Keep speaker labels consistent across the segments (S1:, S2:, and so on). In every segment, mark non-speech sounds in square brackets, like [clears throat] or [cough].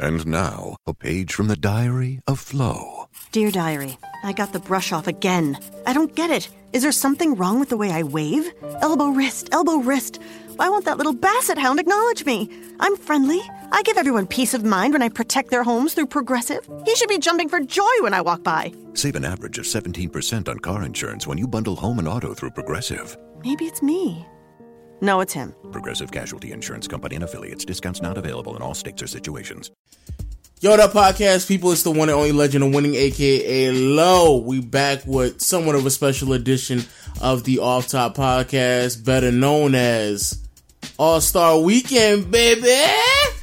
S1: And now, a page from the diary of Flo.
S2: Dear Diary, I got the brush off again. I don't get it. Is there something wrong with the way I wave? Elbow, wrist, elbow, wrist. Why won't that little basset hound acknowledge me? I'm friendly. I give everyone peace of mind when I protect their homes through Progressive. He should be jumping for joy when I walk by.
S1: Save an average of 17% on car insurance when you bundle home and auto through Progressive.
S2: Maybe it's me. No, it's him.
S1: Progressive Casualty Insurance Company and affiliates. Discounts not available in all states or situations.
S3: Yo, what up, podcast people? It's the one and only legend of winning, aka Low. We back with somewhat of a special edition of the Off Top Podcast, better known as All Star Weekend, baby.
S4: That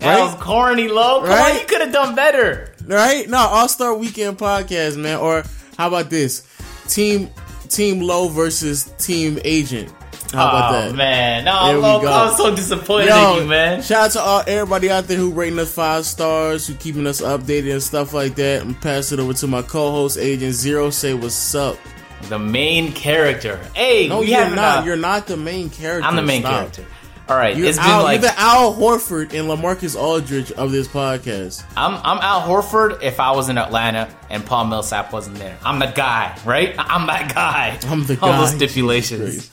S3: Right?
S4: was corny, low. Come
S3: Right?
S4: on, you could have done better.
S3: Right? No, All Star Weekend Podcast, man. Or how about this? Team Team Low versus Team Agent. How about
S4: oh,
S3: that?
S4: man. No,
S3: we
S4: low. I'm so disappointed
S3: Yo,
S4: in you, man.
S3: Shout out to all everybody out there who rating us five stars, who keeping us updated and stuff like that. I'm passing it over to my co-host Agent Zero. Say what's up.
S4: The main character. Hey,
S3: No, you're not.
S4: uh,
S3: You're not the main character.
S4: I'm the main
S3: Stop.
S4: character. All right,
S3: You're,
S4: it's been
S3: Al,
S4: like
S3: you're the Al Horford and Lamarcus Aldridge of this podcast.
S4: I'm I'm Al Horford if I was in Atlanta and Paul Millsap wasn't there. I'm the guy, right? I'm that guy.
S3: I'm the guy.
S4: All those stipulations.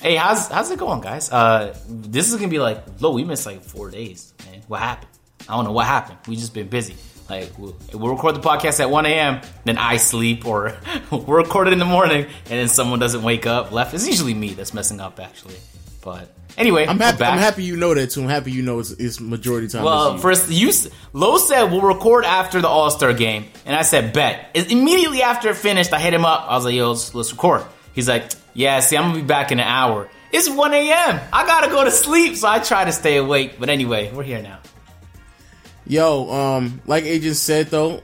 S4: Hey, how's how's it going, guys? Uh, this is gonna be like, look, we missed like four days. Man, what happened? I don't know what happened. We just been busy. Like we'll, we'll record the podcast at 1 a.m. Then I sleep, or [laughs] we'll record it in the morning, and then someone doesn't wake up. Left. It's usually me that's messing up, actually. But anyway,
S3: I'm happy. I'm happy you know that too. I'm happy you know it's, it's majority time.
S4: Well,
S3: you.
S4: first, you s- Lo said we'll record after the All Star game, and I said bet. Is- Immediately after it finished, I hit him up. I was like, "Yo, let's, let's record." He's like, "Yeah, see, I'm gonna be back in an hour. It's 1 a.m. I gotta go to sleep." So I try to stay awake. But anyway, we're here now.
S3: Yo, um, like Agent said though,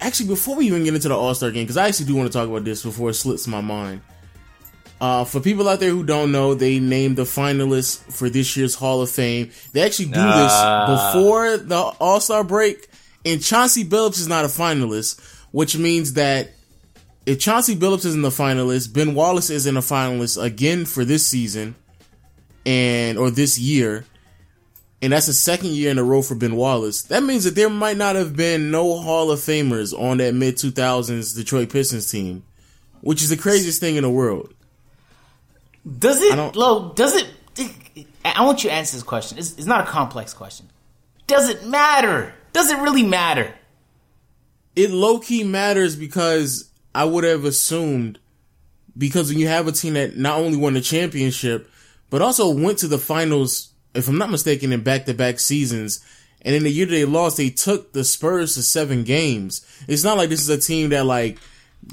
S3: actually before we even get into the All Star game, because I actually do want to talk about this before it slips my mind. Uh, for people out there who don't know, they named the finalists for this year's Hall of Fame. They actually do
S4: Ah.
S3: this before the All Star break, and Chauncey Billups is not a finalist, which means that if Chauncey Billups isn't the finalist, Ben Wallace isn't a finalist again for this season, and or this year, and that's the second year in a row for Ben Wallace. That means that there might not have been no Hall of Famers on that mid 2000s Detroit Pistons team, which is the craziest thing in the world.
S4: Does it,
S3: don't-
S4: Lo? Does it? I want you to answer this question. It's, it's not a complex question. Does it matter? Does it really matter?
S3: It low key matters because I would have assumed because when you have a team that not only won the championship but also went to the finals, if I'm not mistaken, in back to back seasons. And in the year they lost, they took the Spurs to seven games. It's not like this is a team that like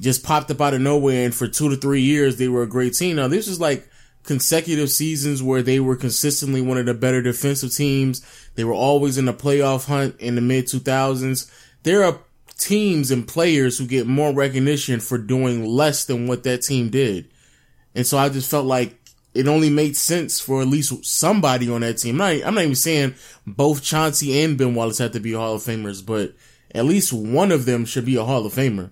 S3: just popped up out of nowhere and for two to three years they were a great team. Now this is like consecutive seasons where they were consistently one of the better defensive teams. They were always in the playoff hunt in the mid 2000s. There are teams and players who get more recognition for doing less than what that team did. And so I just felt like it only made sense for at least somebody on that team. I'm not, I'm not even saying both Chauncey and Ben Wallace have to be Hall of Famers, but at least one of them should be a Hall of Famer.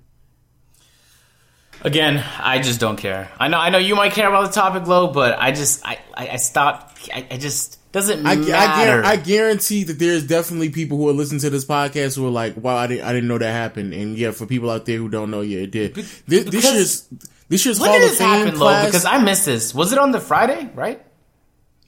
S4: Again, I just don't care. I know, I know you might care about the topic, Lo, but I just, I, I, I stopped. I, I just doesn't
S3: I, I,
S4: matter.
S3: guar- I guarantee that there's definitely people who are listening to this podcast who are like, "Wow, I didn't, I didn't know that happened." And yeah, for people out there who don't know, yeah, it did. This, this
S4: because-
S3: year's this year's
S4: when
S3: Hall
S4: did
S3: of
S4: this
S3: Fame
S4: happen, Lo?
S3: class,
S4: Because I missed this. Was it on the Friday? Right?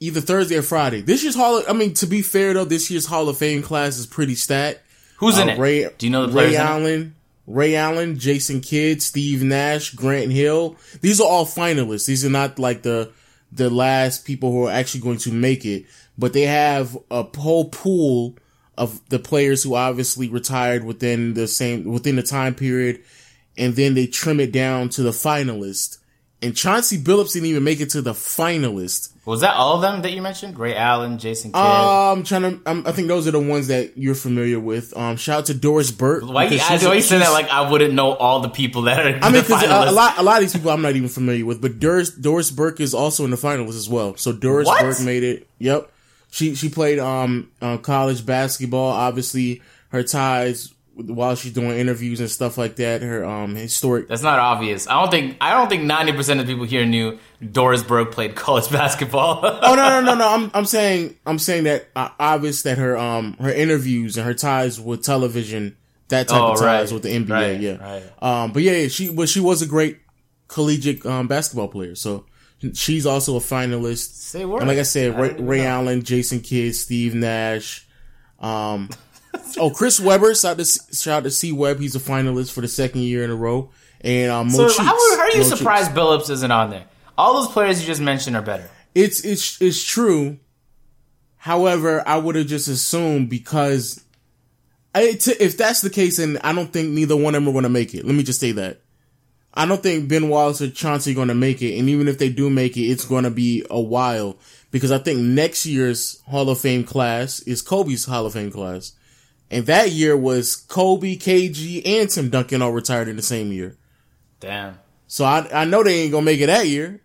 S3: either Thursday or Friday. This year's Hall. Of, I mean, to be fair though, this year's Hall of Fame class is pretty stacked.
S4: Who's in
S3: Uh,
S4: it?
S3: Ray,
S4: Do you know the players?
S3: Ray
S4: in?
S3: Allen, Ray Allen, Jason Kidd, Steve Nash, Grant Hill. These are all finalists. These are not like the the last people who are actually going to make it, but they have a whole pool of the players who obviously retired within the same within the time period, and then they trim it down to the finalist. And Chauncey Billups didn't even make it to the finalist.
S4: Was that all of them that you mentioned? Ray Allen, Jason Kidd.
S3: Uh, I'm trying to. I'm, I think those are the ones that you're familiar with. Um, shout out to Doris Burke.
S4: Why you, I always say that like I wouldn't know all the people that are.
S3: I mean, because a, a lot, a lot of these people I'm not even familiar with. But Doris, Doris Burke is also in the finalists as well. So Doris
S4: What?
S3: Burke made it. Yep, she she played um uh, college basketball. Obviously, her ties while she's doing interviews and stuff like that. Her um historic.
S4: That's not obvious. I don't think I don't think ninety percent of the people here knew Doris Burke played [laughs] college basketball.
S3: oh no no no no! I'm I'm saying I'm saying that uh, obvious that her um her interviews and her ties with television that type
S4: Oh,
S3: of ties
S4: right.
S3: with the NBA.
S4: Right,
S3: yeah.
S4: right.
S3: Um. But yeah, yeah, she but she was a great collegiate um basketball player. So she's also a finalist.
S4: Say word.
S3: And like I said,
S4: I
S3: Ray,
S4: didn't
S3: Ray. Allen, Jason Kidd, Steve Nash. Um, oh, Chris Webber. Shout out to shout to C Webb. He's a finalist for the second year in a row. And um, Mo
S4: So
S3: Cheeks.
S4: how, how are you
S3: Mo Cheeks.
S4: surprised Billups isn't on there? All those players you just mentioned are better.
S3: It's it's it's true. However, I would have just assumed because I, t- if that's the case, and I don't think neither one of them are going to make it. Let me just say that. I don't think Ben Wallace or Chauncey are going to make it, and even if they do make it, it's going to be a while because I think next year's Hall of Fame class is Kobe's Hall of Fame class, and that year was Kobe, KG, and Tim Duncan all retired in the same year.
S4: Damn.
S3: So I I know they ain't gonna make it that year.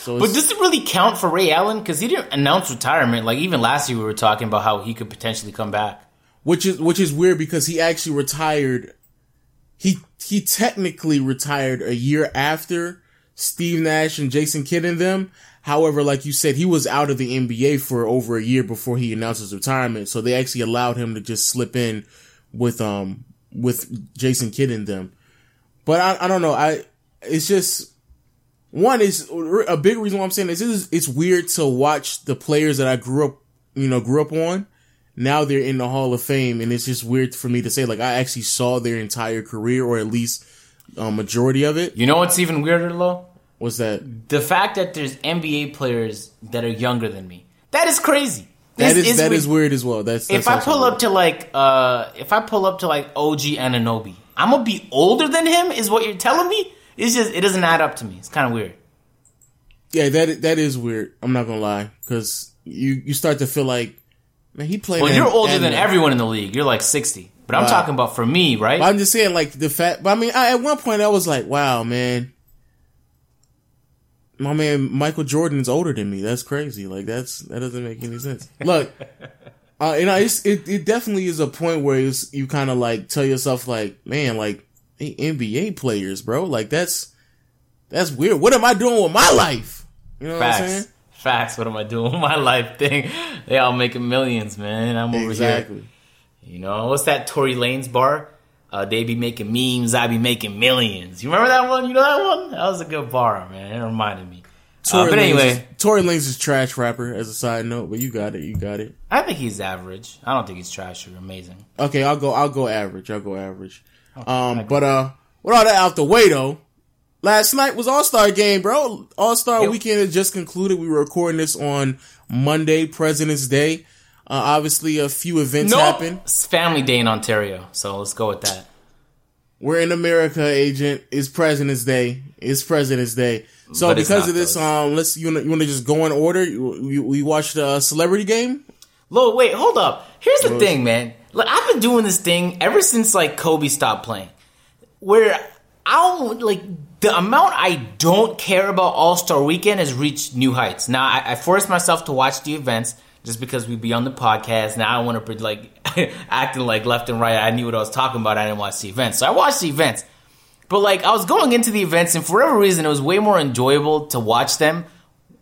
S3: So
S4: But does it really count for Ray Allen? Because he didn't announce retirement. Like even last year, we were talking about how he could potentially come back.
S3: which is which is weird because he actually retired. He he technically retired a year after Steve Nash and Jason Kidd and them. However, like you said, he was out of the NBA for over a year before he announced his retirement. So they actually allowed him to just slip in with um with Jason Kidd and them. But I I don't know. I it's just one is a big reason why I'm saying this is it's weird to watch the players that I grew up you know grew up on now they're in the Hall of Fame, and it's just weird for me to say like I actually saw their entire career, or at least a majority of it.
S4: You know what's even weirder, though?
S3: Was that
S4: The fact that there's NBA players that are younger than me. That is crazy.
S3: that
S4: This
S3: is that
S4: weird.
S3: is weird as well. That's, that's
S4: if I pull
S3: weird.
S4: up to like uh if I pull up to like OG Anunoby, I'm gonna be older than him is what you're telling me? It's just it doesn't add up to me. It's kind of weird.
S3: yeah, that that is weird. I'm not gonna lie because you you start to feel like man, he played.
S4: Well, you're older than everyone in the league. You're like 60. But I'm talking about for me, right?
S3: But I'm just saying like the fact. But I mean, I, at one point I was like, wow, man. My man Michael Jordan's older than me. That's crazy. Like that's that doesn't make any sense. Look, [laughs] uh, you know, it's, it it definitely is a point where you kind of like tell yourself like, man, like they NBA players, bro. Like that's that's weird. What am I doing with my life? You know what I'm saying?
S4: Facts. What am I doing [laughs] with my life thing? They all making millions, man. I'm over
S3: Exactly.
S4: here. You know, what's that Tory Lanez's bar? Uh, they be making memes, I be making millions. You remember that one? You know that one? That was a good bar, man. It reminded me. Uh,
S3: Tory
S4: but
S3: Lanez
S4: anyway,
S3: is, Tory Lanez is trash rapper. As a side note, but you got it. You got it.
S4: I think he's average. I don't think he's trash or amazing.
S3: Okay, I'll go. I'll go average. I'll go average. Um, but uh, with all that out the way though, last night was All Star game, bro. All Star
S4: Yep.
S3: weekend has just concluded. We were recording this on Monday, President's Day. Uh, obviously, a few events
S4: Nope.
S3: happened.
S4: It's Family Day in Ontario, so let's go with that.
S3: We're in America, agent. It's President's Day. It's President's Day. So
S4: But
S3: because of this,
S4: though.
S3: um, let's you you want to just go in order. We watched the uh, celebrity game.
S4: Lo, wait, hold up. Here's the thing, man. Look, I've been doing this thing ever since like Kobe stopped playing. Where I don't like the amount I don't care about All Star Weekend has reached new heights. Now I, I forced myself to watch the events just because we'd be on the podcast. Now I want to like [laughs] acting like left and right. I knew what I was talking about. I didn't watch the events, so I watched the events. But like I was going into the events, and for whatever reason, it was way more enjoyable to watch them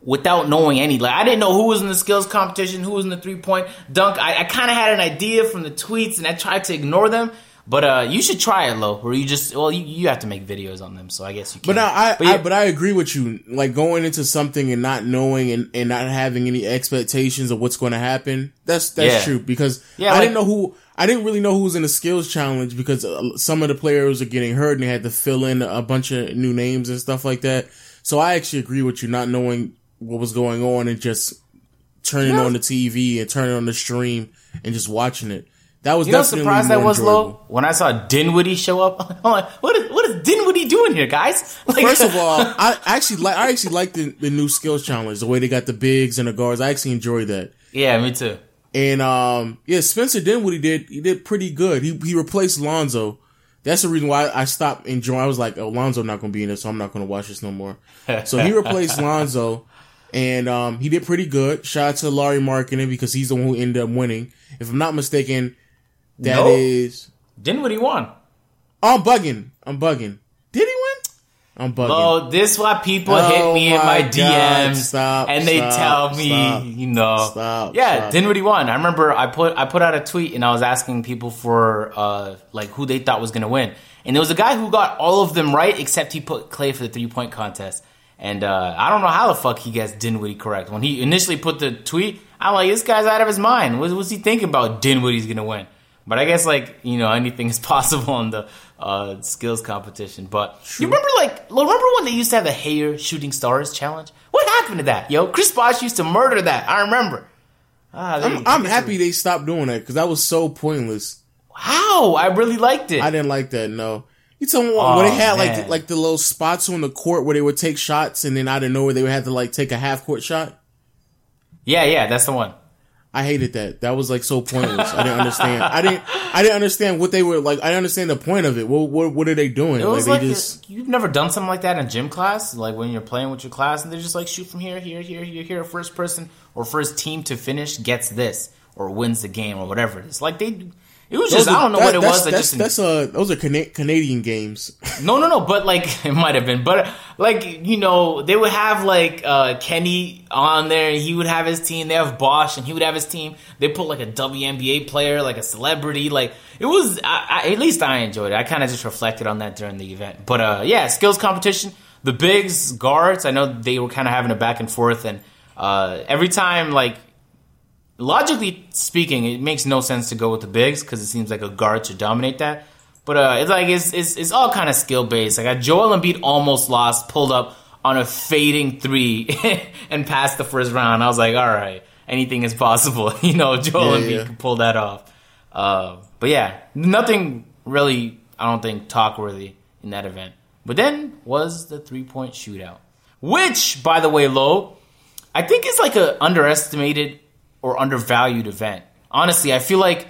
S4: without knowing any. Like I didn't know who was in the skills competition, who was in the three point dunk. I, I kind of had an idea from the tweets, and I tried to ignore them. But uh, you should try it, Lo. Where you just well, you, you have to make videos on them, so I guess you can.
S3: But now I,
S4: But
S3: I but I agree with you. Like going into something and not knowing and, and not having any expectations of what's going to happen. That's that's
S4: Yeah.
S3: true because
S4: Yeah,
S3: I
S4: like-
S3: didn't know who I didn't really know who was in the skills challenge because uh, some of the players are getting hurt and they had to fill in a bunch of new names and stuff like that. So I actually agree with you not knowing what was going on and just turning
S4: Yeah.
S3: on the TV and turning on the stream and just watching it. That was
S4: you know, how
S3: definitely
S4: surprised I
S3: more
S4: was,
S3: enjoyable.
S4: Lo, when I saw Dinwiddie show up. [laughs] I'm like, what is what is Dinwiddie doing here, guys? [laughs] Like,
S3: First of all, [laughs] I actually like I actually like the, the new skills challenge, the way they got the bigs and the guards. I actually enjoyed that.
S4: yeah, me too.
S3: And um, yeah, Spencer Dinwiddie did he did pretty good. He he replaced Lonzo. That's the reason why I stopped enjoying. I was like, oh, Lonzo not going to be in it, so I'm not going to watch this no more. so he replaced Lonzo, and um, he did pretty good. Shout out to Lauri Markkanen because he's the one who ended up winning. If I'm not mistaken, That
S4: Nope.
S3: is.
S4: Dinwiddie won.
S3: Oh, I'm bugging. I'm bugging. Did he win? I'm bugging.
S4: Oh, this why people
S3: Oh
S4: hit me in my
S3: my God.
S4: DMs
S3: Stop,
S4: and they
S3: stop,
S4: tell me,
S3: stop,
S4: you know,
S3: stop,
S4: yeah,
S3: stop.
S4: Dinwiddie won. I remember I put I put out a tweet and I was asking people for uh like who they thought was gonna win, and there was a guy who got all of them right except he put Klay for the three point contest. And uh, I don't know how the fuck he gets Dinwiddie correct. When he initially put the tweet, I'm like, this guy's out of his mind. What, what's he thinking about? Dinwiddie's gonna win. But I guess like you know anything is [laughs] possible in the uh, skills competition. But you remember like remember when they used to have the Haier Shooting Stars challenge? What happened to that? Yo, Chris Bosh used to murder that. I remember. Ah, they-
S3: I'm, I'm happy they stopped doing that because that was so pointless.
S4: How I really liked it.
S3: I didn't like that. No, you tell me what, where they
S4: Oh,
S3: had
S4: man.
S3: like like the little spots on the court where they would take shots, and then out of nowhere they would have to like take a half court shot.
S4: yeah, yeah, that's the one.
S3: I hated that. That was like so pointless. I didn't understand. I didn't. I didn't understand what they were like. I didn't understand the point of it. What what, what are they doing?
S4: It was
S3: like
S4: like,
S3: they just.
S4: you've never done something like that in gym class, like when you're playing with your class, and they're just like shoot from here, here, here, here, here. First person or first team to finish gets this or wins the game or whatever it is. Like they, it was just
S3: are,
S4: I don't know
S3: that-
S4: what it was.
S3: That's
S4: just
S3: that's uh those are Cana- Canadian games. [laughs]
S4: No, no, no. But like, [laughs] it might have been. But like, you know, they would have like uh, Kenny on there. He would have his team. They have Bosh, and he would have his team. They put like a WNBA player, like a celebrity. Like it was. I, I, at least I enjoyed it. I kind of just reflected on that during the event. But uh, yeah, skills competition. The bigs, guards. I know they were kind of having a back and forth, and uh, every time like logically speaking, it makes no sense to go with the bigs because it seems like a guard should dominate that. But uh, it's like it's, it's it's all kind of skill based. Like Joel Embiid almost lost, pulled up on a fading three [laughs] and passed the first round. I was like, all right, anything is possible. [laughs] you know, Joel
S3: Yeah,
S4: Embiid
S3: yeah.
S4: can pull that off. Uh, but yeah, nothing really. I don't think talk worthy in that event. But then was the three point shootout, which, by the way, low. I think it's like a underestimated or undervalued event. Honestly, I feel like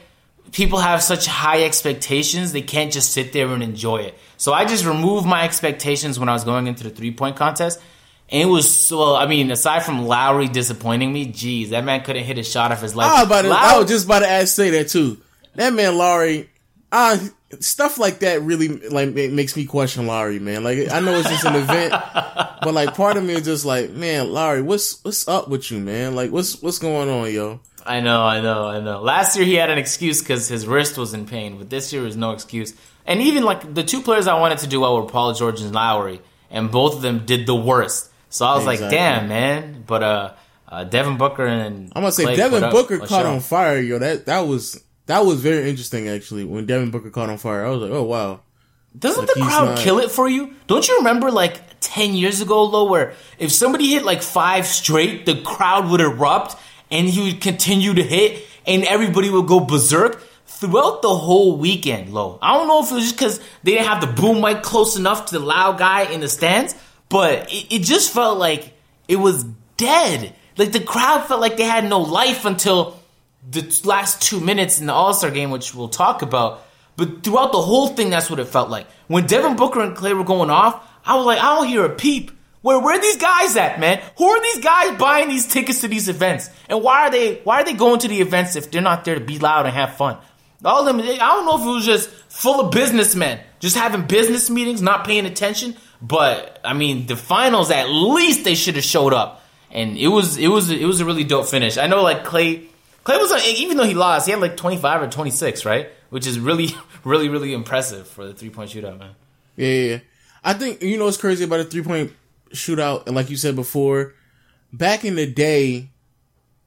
S4: people have such high expectations they can't just sit there and enjoy it. So I just removed my expectations when I was going into the three point contest. And it was so I mean, aside from Lowry disappointing me, geez, that man couldn't hit a shot of his life.
S3: I was to, I was just about to ask say that too. That man Lowry, uh, stuff like that really like ma- makes me question Lowry, man. Like I know it's just an event, [laughs] but like part of me is just like, man, Lowry, what's what's up with you, man? Like what's what's going on, yo?
S4: I know, I know, I know. Last year he had an excuse because his wrist was in pain, but this year is no excuse. And even like the two players I wanted to do well were Paul George and Lowry, and both of them did the worst. So I was like, damn, man. But uh, uh Devin Booker and
S3: I'm gonna say
S4: Klay
S3: Devin Booker caught on fire, yo. That that was that was very interesting actually. When Devin Booker caught on fire, I was like, oh wow.
S4: Doesn't
S3: Like,
S4: the crowd
S3: not-
S4: kill it for you? Don't you remember like 10 years ago, though, where if somebody hit like five straight, the crowd would erupt and he would continue to hit and everybody would go berserk throughout the whole weekend, Low. I don't know if it was just because they didn't have the boom mic close enough to the loud guy in the stands, but it, it just felt like it was dead. Like the crowd felt like they had no life until the last two minutes in the All Star game, which we'll talk about. But throughout the whole thing, that's what it felt like. When Devin Booker and Klay were going off, I was like, I don't hear a peep. Where where are these guys at, man? Who are these guys buying these tickets to these events? And why are they why are they going to the events if they're not there to be loud and have fun? All of them, I don't know if it was just full of businessmen, just having business meetings, not paying attention. But I mean, the finals at least they should have showed up, and it was it was it was a really dope finish. I know like Klay Klay was on, even though he lost, he had like twenty five or twenty six, right? Which is really [laughs] really really impressive for the three point shootout, man.
S3: Yeah, yeah, yeah. I think you know what's crazy about a three point shootout, and like you said before, back in the day,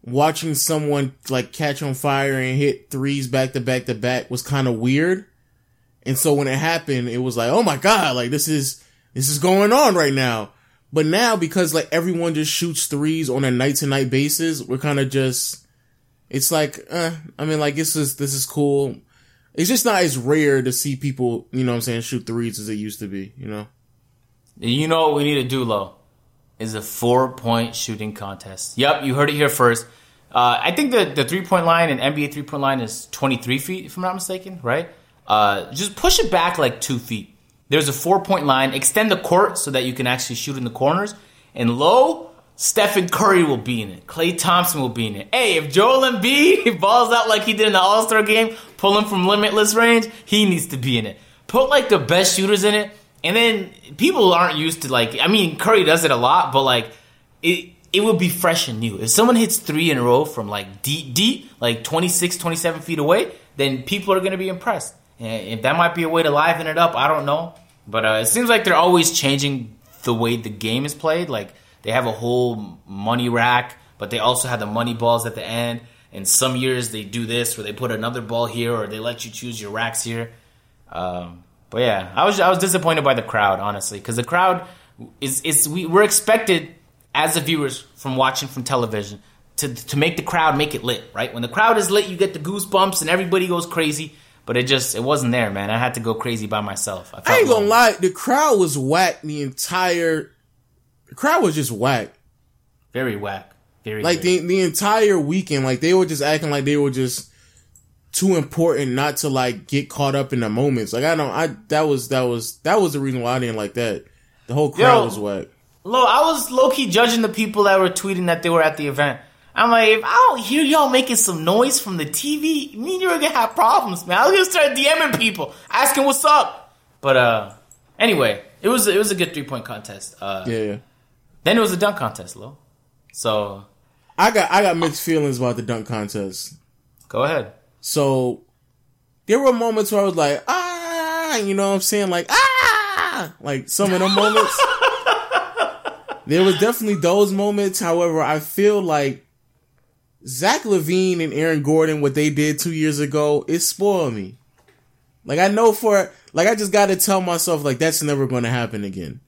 S3: watching someone like catch on fire and hit threes back to back to back was kind of weird. And so when it happened, it was like, oh my god, like this is this is going on right now. But now because like everyone just shoots threes on a night to night basis, we're kind of just it's like, uh, I mean, like this is this is cool. It's just not as rare to see people, you know what I'm saying, shoot threes as it used to be, you know?
S4: You know what we need to do, Lo? Is a four point shooting contest. Yep, you heard it here first. Uh, I think the, the three point line and NBA three point line is 23 feet, if I'm not mistaken, right? Uh, just push it back like two feet. There's a four point line. Extend the court so that you can actually shoot in the corners. And low, Stephen Curry will be in it. Klay Thompson will be in it. Hey, if Joel Embiid [laughs] balls out like he did in the All Star game, pulling from limitless range, he needs to be in it. Put like the best shooters in it, and then people aren't used to like. I mean, Curry does it a lot, but like it. It would be fresh and new. If someone hits three in a row from like deep, deep, like 26, 27 feet away, then people are going to be impressed. And if that might be a way to liven it up, I don't know. But uh, it seems like they're always changing the way the game is played. Like they have a whole money rack, but they also have the money balls at the end. And some years they do this where they put another ball here or they let you choose your racks here. Um, but yeah, I was I was disappointed by the crowd honestly because the crowd is is we we're expected as the viewers from watching from television to to make the crowd make it lit right. When the crowd is lit, you get the goosebumps and everybody goes crazy. But it just it wasn't there, man. I had to go crazy by myself. I,
S3: I ain't gonna lie, the crowd was whack the entire. The crowd was just whack.
S4: Very whack. Very
S3: Like
S4: very-
S3: the the entire weekend, like they were just acting like they were just too important not to like get caught up in the moments. Like I don't, I that was that was that was the reason why I didn't like that. The whole crowd
S4: Yo.
S3: was whack.
S4: Low, I was low key judging the people that were tweeting that they were at the event. I'm like, if I don't hear y'all making some noise from the TV, me and you're gonna have problems, man. I was gonna start DMing people, asking what's up. But uh, anyway, it was it was a good three point contest. Uh,
S3: Yeah, yeah.
S4: Then it was a dunk contest, low. So
S3: I got I got mixed feelings about the dunk contest.
S4: go ahead.
S3: So there were moments where I was like, ah, you know what I'm saying? Like, ah, like some of them moments. [laughs] there was definitely those moments. However, I feel like Zach LaVine and Aaron Gordon, what they did two years ago, it spoiled me. Like I know for, like I just got to tell myself like that's never going to happen again.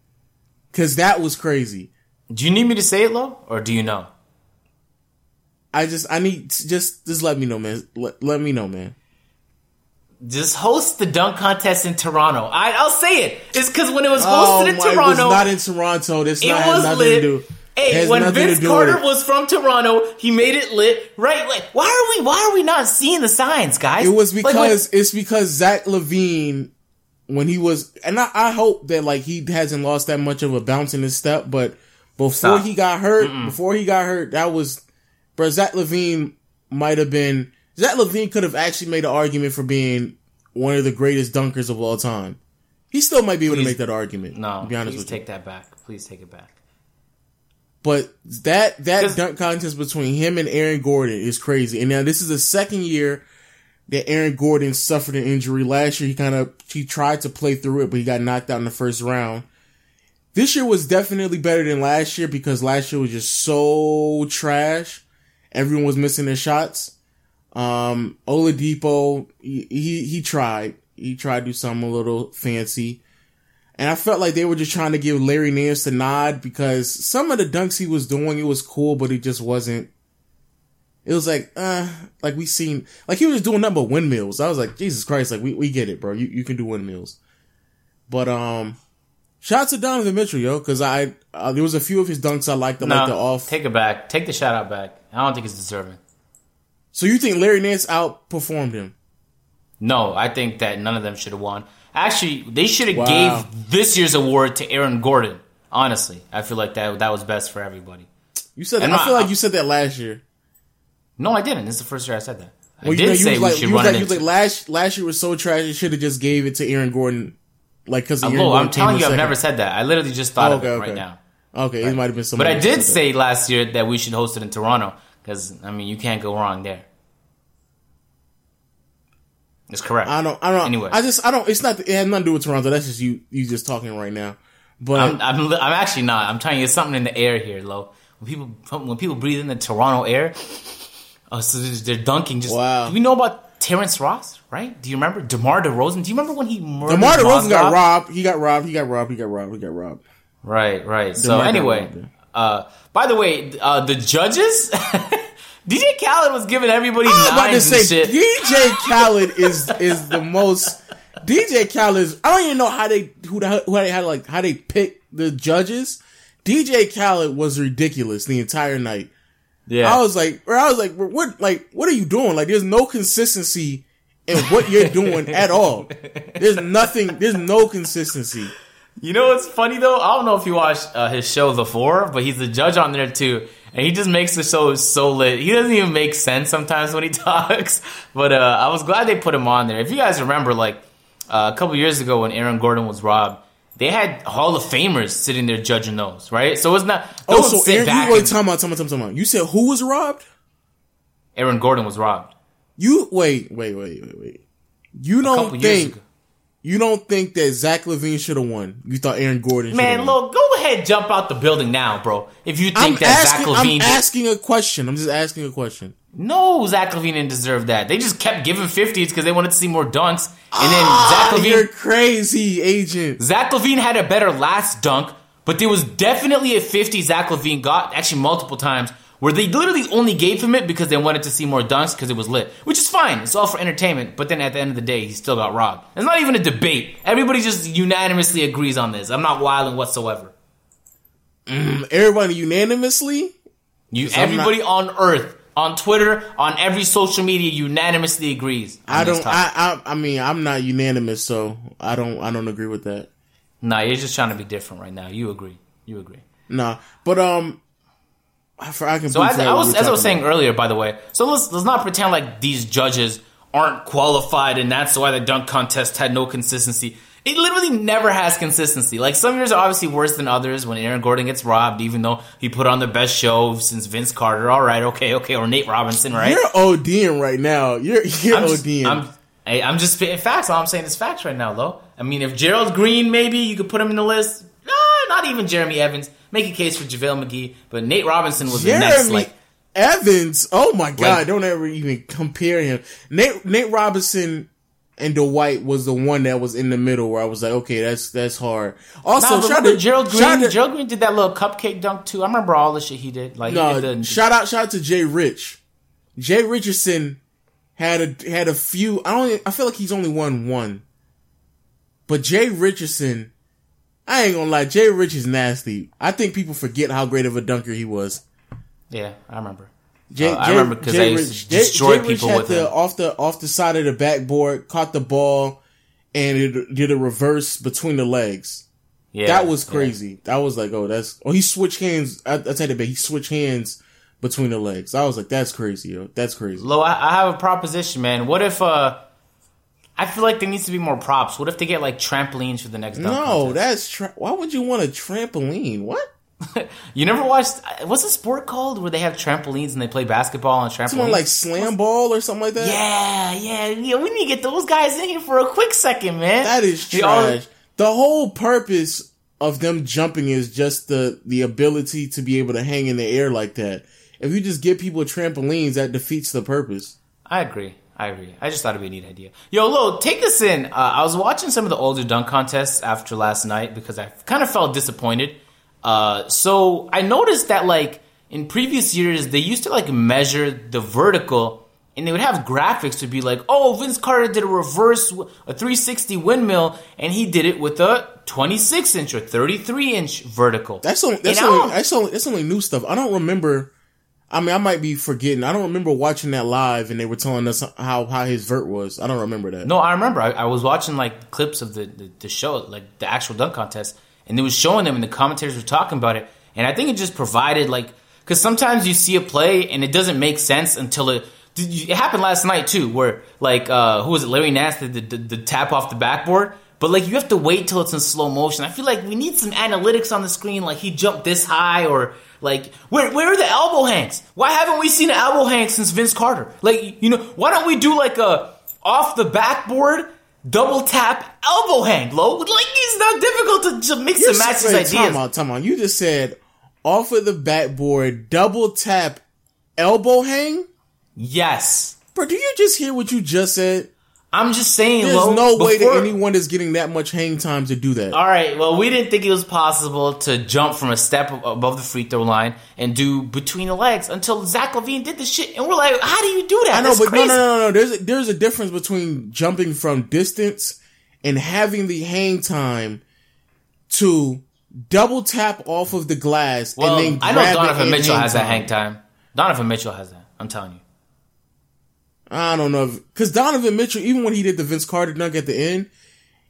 S3: Cause that was crazy.
S4: Do you need me to say it, low, or do you know?
S3: I just, I need, just, just let me know, man. Let, let me know, man.
S4: Just host the dunk contest in Toronto. I, I'll say it. It's because when it was hosted
S3: Oh,
S4: in
S3: my-
S4: Toronto,
S3: not in Toronto. This
S4: It
S3: not has
S4: was
S3: nothing
S4: lit.
S3: to do.
S4: Hey, when Vince Carter was from Toronto, he made it lit. Right? Like, why are we? Why are we not seeing the signs, guys?
S3: It was
S4: Like, when-
S3: because it's because Zach LaVine, when he was, and I, I hope that like he hasn't lost that much of a bounce in his step, but before
S4: Stop.
S3: he got hurt, before he got hurt, that was, bro. Zach LaVine might have been. Zach LaVine could have actually made an argument for being one of the greatest dunkers of all time. He still might be able to make that argument.
S4: no,
S3: be honest
S4: please
S3: with you.
S4: take that back. Please take it back.
S3: But that that dunk contest between him and Aaron Gordon is crazy. And now this is the second year that Aaron Gordon suffered an injury. Last year he kind of he tried to play through it, but he got knocked out in the first round. This year was definitely better than last year because last year was just so trash. Everyone was missing their shots. Um, Oladipo, he, he, he tried. He tried to do something a little fancy. And I felt like they were just trying to give Larry Nance the nod because some of the dunks he was doing, it was cool, but it just wasn't. It was like, uh, like we seen, like he was doing nothing but windmills. I was like, Jesus Christ, like we, we get it, bro. You, you can do windmills. But, um, shout out to Donovan Mitchell, yo, cause I, uh, there was a few of his dunks I liked, I
S4: No,
S3: like the off.
S4: take it back. Take the shout out back. I don't think it's deserving.
S3: so you think Larry Nance outperformed him?
S4: No, I think that none of them should have won. Actually, they should have
S3: Wow.
S4: gave this year's award to Aaron Gordon. Honestly, I feel like that that was best for everybody.
S3: You said that,
S4: And
S3: I feel like you said that last year.
S4: No, I didn't. This is the first year I said that. I
S3: Well, you
S4: did
S3: know, you
S4: say
S3: was
S4: we
S3: like,
S4: should run
S3: like,
S4: it
S3: like last last year was so trash. You should have just gave it to Aaron Gordon, like because
S4: Hello, I'm oh, telling you, I've never said that. I literally just thought
S3: Oh,
S4: of it
S3: okay,
S4: right now.
S3: Okay, it might have been
S4: some
S3: But.
S4: I did
S3: that
S4: say last year that we should host it in Toronto because I mean you can't go wrong there. It's correct.
S3: I don't. I don't.
S4: Anyway.
S3: I just. I don't. It's not. It had nothing to do with Toronto. That's just you. You just talking right now. But
S4: I'm, I'm, I'm actually not. I'm telling you, there's something in the air here, Lo. When people when people breathe in the Toronto air, oh, so they're dunking. Just
S3: Wow.
S4: Do we know about Terrence Ross? Right? Do you remember Demar Derozan? Do you remember when he murdered
S3: DeMar DeRozan got robbed. He got robbed. He got robbed. He got robbed. He got robbed.
S4: Right, right. So
S3: DeMar
S4: anyway, uh, by the way, uh, the judges, [laughs] DJ Khaled was giving everybody
S3: I was about to say
S4: shit.
S3: DJ Khaled is is the most. DJ Khaled is. I don't even know how they who the, who they had like how they pick the judges. DJ Khaled was ridiculous the entire night.
S4: Yeah,
S3: I was like, or I was like, what, like, what are you doing? Like, there's no consistency in what you're doing [laughs] at all. There's nothing. There's no consistency.
S4: You know what's funny though? I don't know if you watched uh, his show The Four, but he's the judge on there too. and he just makes the show so lit. He doesn't even make sense sometimes when he [laughs] talks. But uh, I was glad they put him on there. If you guys remember, like uh, a couple years ago when Aaron Gordon was robbed, they had Hall of Famers sitting there judging those, right? So it's not.
S3: Oh, so Aaron,
S4: back
S3: you wait, time out, time out, time out, time out. You said who was robbed?
S4: Aaron Gordon was robbed.
S3: You wait, wait, wait, wait, wait. You
S4: A
S3: don't think you don't think that Zach LaVine should have won? You thought Aaron Gordon
S4: Man,
S3: won?
S4: look, go ahead, jump out the building now, bro. If you think
S3: I'm
S4: that
S3: asking,
S4: Zach LaVine,
S3: I'm asking a question. I'm just asking a question.
S4: No, Zach LaVine didn't deserve that. They just kept giving fifties because they wanted to see more dunks, and then
S3: Ah,
S4: Zach
S3: you're crazy, agent.
S4: Zach LaVine had a better last dunk, but there was definitely a fifty Zach LaVine got actually multiple times where they literally only gave him it because they wanted to see more dunks because it was lit, which is fine. It's all for entertainment. But then at the end of the day, he still got robbed. It's not even a debate. Everybody just unanimously agrees on this. I'm not wilding whatsoever.
S3: Everybody unanimously.
S4: You, everybody on Earth, on Twitter, on every social media, unanimously agrees.
S3: I don't. I, I. I mean, I'm not unanimous, so I don't. I don't agree with that.
S4: Nah, you're just trying to be different right now. You agree. You agree.
S3: Nah, but um, I, I can.
S4: So as, I was, as I was saying earlier, by the way, so let's let's not pretend like these judges aren't qualified, and that's why the dunk contest had no consistency. It literally never has consistency. Like some years are obviously worse than others. When Aaron Gordon gets robbed, even though he put on the best show since Vince Carter. All right, okay, okay, or Nate Robinson, right?
S3: You're ODing right now. You're [laughs] you're
S4: I'm just, I'm, hey, I'm just facts. All I'm saying is facts right now, though. I mean, if Gerald Green, maybe you could put him in the list. Nah, not even Jeremy Evans. Make a case for JaVale McGee, but Nate Robinson was the next. Like,
S3: Evans. Oh my god!
S4: Like-
S3: don't ever even compare him. Nate Nate Robinson and Dwight was the one that was in the middle where I was like, okay, that's that's hard. Also,
S4: nah,
S3: shout
S4: remember
S3: to
S4: Gerald Green.
S3: to-
S4: Gerald Green did that little cupcake dunk too. I remember all the shit he did. Like,
S3: No,
S4: the,
S3: shout out, shout out to Jay Rich. Jay Richardson had a had a few. I don't. I feel like he's only won one. But Jay Richardson, I ain't gonna lie. Jay Rich is nasty. I think people forget how great of a dunker he was.
S4: yeah, I remember.
S3: Jay,
S4: Uh, I remember 'cause I used to destroy people
S3: had
S4: with
S3: the
S4: him.
S3: off the off the side of the backboard, caught the ball, and it did a reverse between the legs.
S4: Yeah,
S3: that was
S4: yeah.
S3: crazy. That was like, oh, that's. Oh, he switched hands. I, I tell you, he switched hands between the legs. I was like, that's crazy, yo. That's crazy.
S4: Lo, I, I have a proposition, man. What if? uh I feel like there needs to be more props. What if they get like trampolines for the next
S3: No,
S4: contest?
S3: that's. Tra- Why would you want a trampoline? What? [laughs]
S4: You never watched what's the sport called where they have trampolines and they play basketball on trampolines?
S3: Someone like slam ball or something like that.
S4: yeah, yeah, yeah. We need to get those guys in here for a quick second, man.
S3: That is
S4: all-
S3: trash. The whole purpose of them jumping is just the the ability to be able to hang in the air like that. If you just give people trampolines, that defeats the purpose.
S4: I agree. I agree. I just thought it'd be a neat idea. Yo, Lo, take us in. Uh, I was watching some of the older dunk contests after last night because I kind of felt disappointed. Uh, so I noticed that like in previous years they used to like measure the vertical and they would have graphics to be like, oh, Vince Carter did a reverse, a 360 windmill, and he did it with a 26 inch or 33 inch vertical.
S3: That's only that's
S4: And
S3: only that's only that's only new stuff. I don't remember. I mean, I might be forgetting. I don't remember watching that live, and they were telling us how how his vert was. I don't remember that.
S4: No, I remember. I, I was watching like clips of the, the, the show, like the actual dunk contest, and it was showing them, and the commentators were talking about it. And I think it just provided like because sometimes you see a play and it doesn't make sense until it. It happened last night too, where like uh who was it? Larry Nance did the, the, the tap off the backboard. But like you have to wait till it's in slow motion. I feel like we need some analytics on the screen, like he jumped this high, or like where where are the elbow hangs? Why haven't we seen an elbow hang since Vince Carter? Like you know, why don't we do like a off the backboard double tap elbow hang, low? Like it's not difficult to, to mix
S3: You
S4: and match
S3: said-
S4: these
S3: Time
S4: ideas.
S3: out, time out. You just said off of the backboard, double tap, elbow hang.
S4: Yes,
S3: Bro, do you just hear what you just said?
S4: I'm just saying.
S3: There's
S4: Lo,
S3: no way
S4: before-
S3: that anyone is getting that much hang time to do that.
S4: All right. Well, we didn't think it was possible to jump from a step above the free throw line and do between the legs until Zach LaVine did the shit, and we're like, how do you do that?
S3: I know,
S4: That's
S3: but
S4: crazy.
S3: no, no, no, no. There's a, there's a difference between jumping from distance and having the hang time to double tap off of the glass
S4: Well,
S3: and then
S4: I know Donovan
S3: and
S4: Mitchell has that hang time. Donovan Mitchell has that. I'm telling you.
S3: I don't know because Donovan Mitchell, even when he did the Vince Carter dunk at the end,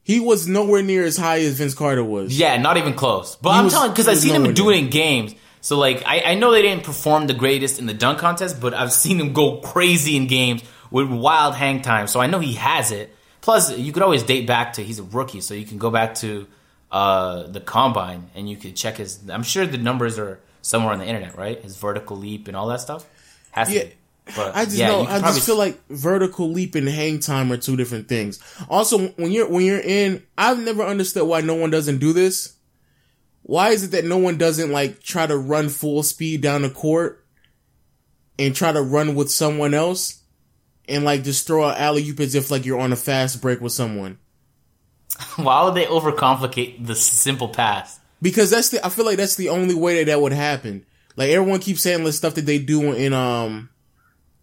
S3: he was nowhere near as high as Vince Carter was.
S4: Yeah, not even close. But
S3: He
S4: I'm
S3: was-
S4: telling because I've seen him do
S3: near.
S4: it in games. So like I, I know they didn't perform the greatest in the dunk contest, but I've seen him go crazy in games with wild hang time. So I know he has it. Plus, you could always date back to he's a rookie, so you can go back to uh, the combine and you could check his. I'm sure the numbers are somewhere on the internet, right? His vertical leap and all that stuff. Has
S3: Yeah.
S4: to. Be. But
S3: I just
S4: yeah,
S3: know. I just feel like vertical leap and hang time are two different things. Also, when you're when you're in, I've never understood why no one doesn't do this. Why is it that no one doesn't like try to run full speed down the court and try to run with someone else and like just throw an alley oop as if like you're on a fast break with someone? [laughs]
S4: Why would they overcomplicate the simple pass?
S3: Because that's the I feel like that's the only way that that would happen. Like everyone keeps saying the stuff that they do in um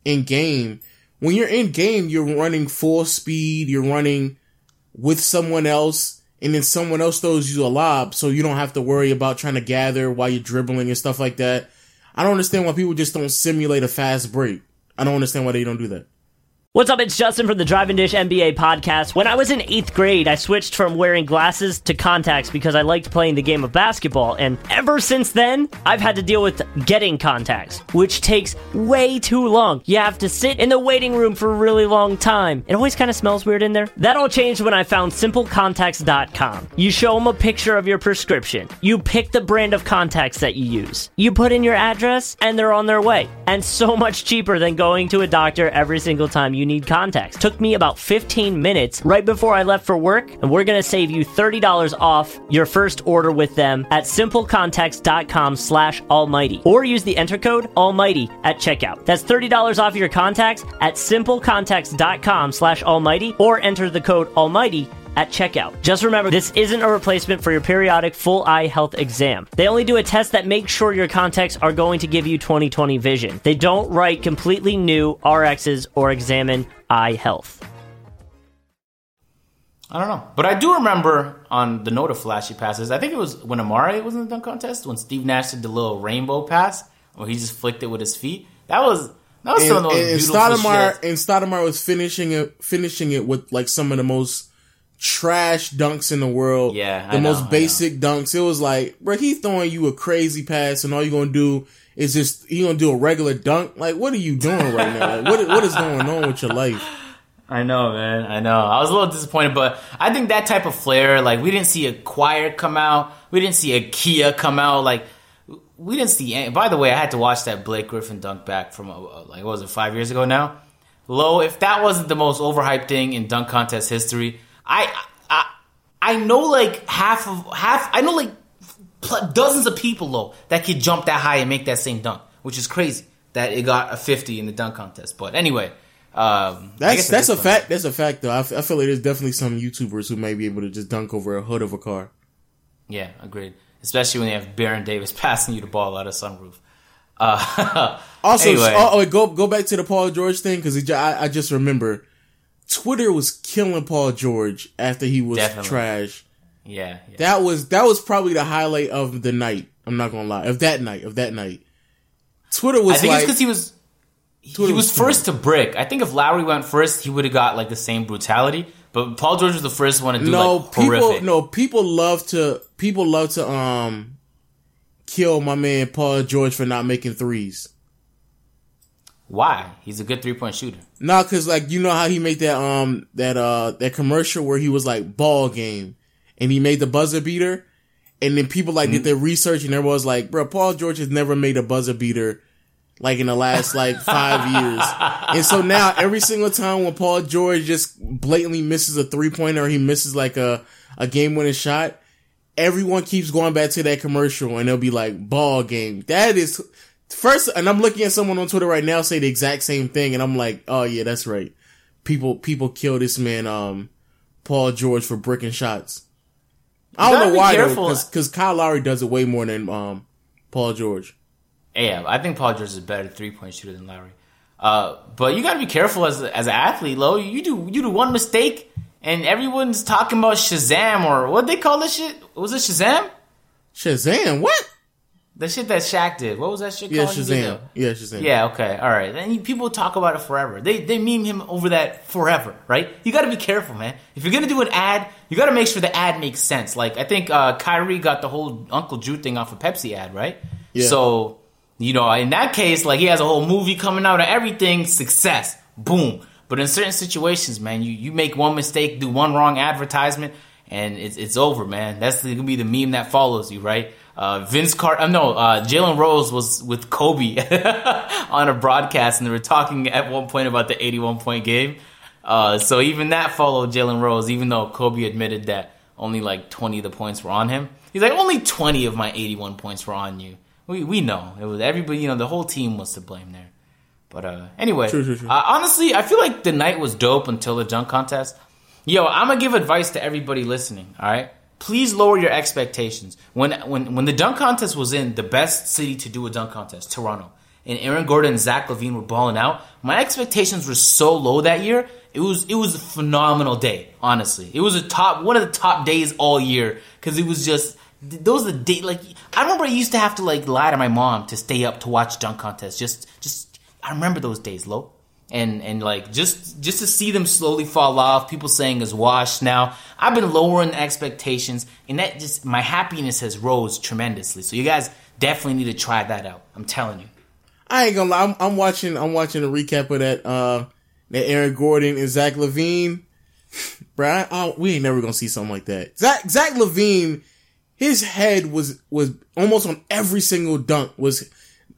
S3: in game. When you're in game, you're running full speed, you're running with someone else, and then someone else throws you a lob, so you don't have to worry about trying to gather while you're dribbling and stuff like that. I don't understand why people just don't simulate a fast break. I don't understand why they don't do that.
S5: What's up? It's Justin from the Drive and Dish NBA podcast. When I was in eighth grade, I switched from wearing glasses to contacts because I liked playing the game of basketball. And ever since then, I've had to deal with getting contacts, which takes way too long. You have to sit in the waiting room for a really long time. It always kind of smells weird in there. That all changed when I found simplecontacts.com. You show them a picture of your prescription. You pick the brand of contacts that you use. You put in your address, and they're on their way. And so much cheaper than going to a doctor every single time you need contacts. Took me about 15 minutes right before I left for work, and we're gonna save you $30 off your first order with them at simplecontacts.com slash almighty. Or use the enter code almighty at checkout. That's $30 off your contacts at simplecontacts.com slash almighty or enter the code almighty at checkout. Just remember, this isn't a replacement for your periodic full eye health exam. They only do a test that makes sure your contacts are going to give you 20/20 vision. They don't write completely new RXs or examine eye health.
S4: I don't know, but I do remember on the note of flashy passes. I think it was when Amar'e was in the dunk contest when Steve Nash did the little rainbow pass where he just flicked it with his feet. That was that was some
S3: And,
S4: of those
S3: and, and
S4: beautiful
S3: Stoudemire
S4: shit.
S3: and Stoudemire was finishing it finishing it with like some of the most trash dunks in the world.
S4: Yeah,
S3: the
S4: I
S3: most
S4: know.
S3: basic dunks. It was like, bro, he throwing you a crazy pass, and all you're gonna do is just he gonna do a regular dunk. Like, what are you doing right now? Like, what what is going on with your life?
S4: I know, man. I know. I was a little disappointed, but I think that type of flair, like we didn't see a choir come out, we didn't see a Kia come out, like we didn't see. Any, by the way, I had to watch that Blake Griffin dunk back from uh, like what was it five years ago now. Low, if that wasn't the most overhyped thing in dunk contest history, I I I know like half of half. I know like dozens of people though that could jump that high and make that same dunk, which is crazy that it got a fifty in the dunk contest. But anyway. Um,
S3: That's that's a
S4: point-
S3: fact. That's a fact, though. I, f- I feel like there's definitely some YouTubers who may be able to just dunk over a hood of a car.
S4: Yeah, agreed. Especially when you have Baron Davis [laughs] passing you the ball out of sunroof. Uh, [laughs]
S3: Also,
S4: anyway,
S3: oh, oh, go go back to the Paul George thing because I, I just remember Twitter was killing Paul George after he was
S4: Definitely.
S3: trash.
S4: yeah, yeah.
S3: That was that was probably the highlight of the night. I'm not gonna lie, of that night, of that night. Twitter was
S4: I think
S3: like,
S4: it's because he was he was
S3: was
S4: first to brick. I think if Lowry went first, he would have got like the same brutality. But Paul George was the first one to do
S3: no
S4: like
S3: people,
S4: horrific.
S3: no people love to people love to um kill my man Paul George for not making threes.
S4: Why? He's a good three point shooter.
S3: Nah, cause like you know how he made that um that uh that commercial where he was like ball game, and he made the buzzer beater, and then people like did their research and everyone was like, bro, Paul George has never made a buzzer beater like in the last like five years, [laughs] and so now every single time when Paul George just blatantly misses a three pointer or he misses like a a game winning shot, everyone keeps going back to that commercial and they'll be like ball game. That is first, and I'm looking at someone on Twitter right now say the exact same thing, and I'm like, oh yeah, that's right. People people kill this man, um, Paul George for bricking shots. I don't know why
S4: careful.
S3: though, because Kyle Lowry does it way more than um Paul George.
S4: Yeah, I think Paul George is a better three point shooter than Lowry. Uh, but you got to be careful as a, as an athlete, Lo. You do you do one mistake, and everyone's talking about Shazam or what they call this shit. Was it Shazam?
S3: Shazam, what?
S4: The shit that Shaq did. What was that shit
S3: Yeah,
S4: called?
S3: Shazam. Yeah, Shazam.
S4: Yeah, okay, all right. Then people talk about it forever. They they meme him over that forever, right? You got to be careful, man. If you're gonna do an ad, you got to make sure the ad makes sense. Like I think uh, Kyrie got the whole Uncle Drew thing off a Pepsi ad, right?
S3: Yeah.
S4: So, you know, in that case, like he has a whole movie coming out and everything, success, boom. But in certain situations, man, you, you make one mistake, do one wrong advertisement, and it's, it's over, man. That's gonna be the meme that follows you, right? Uh, Vince Carter, uh, no, uh, Jalen Rose was with Kobe [laughs] on a broadcast, and they were talking at one point about the 81 point game. Uh, so even that followed Jalen Rose, even though Kobe admitted that only like 20 of the points were on him. He's like, only 20 of my 81 points were on you. We, we know. It was everybody, you know, the whole team was to blame there. But uh, anyway,
S3: True, true, true.
S4: Uh, honestly, I feel like the night was dope until the dunk contest. Yo, I'm gonna give advice to everybody listening. All right, please lower your expectations. When when when the dunk contest was in, the best city to do a dunk contest, Toronto, and Aaron Gordon and Zach LaVine were balling out. My expectations were so low that year. It was it was a phenomenal day. Honestly, it was a top one of the top days all year because it was just those the day like I remember I used to have to like lie to my mom to stay up to watch dunk contests. Just just I remember those days, low. And and like just just to see them slowly fall off, people saying is washed now. I've been lowering expectations, and that just my happiness has rose tremendously. So you guys definitely need to try that out. I'm telling you.
S3: I ain't gonna lie. I'm, I'm watching. I'm watching a recap of that. Uh, that Aaron Gordon and Zach LaVine. [laughs] Bruh, I, we ain't never gonna see something like that. Zach Zach LaVine, his head was was almost on every single dunk was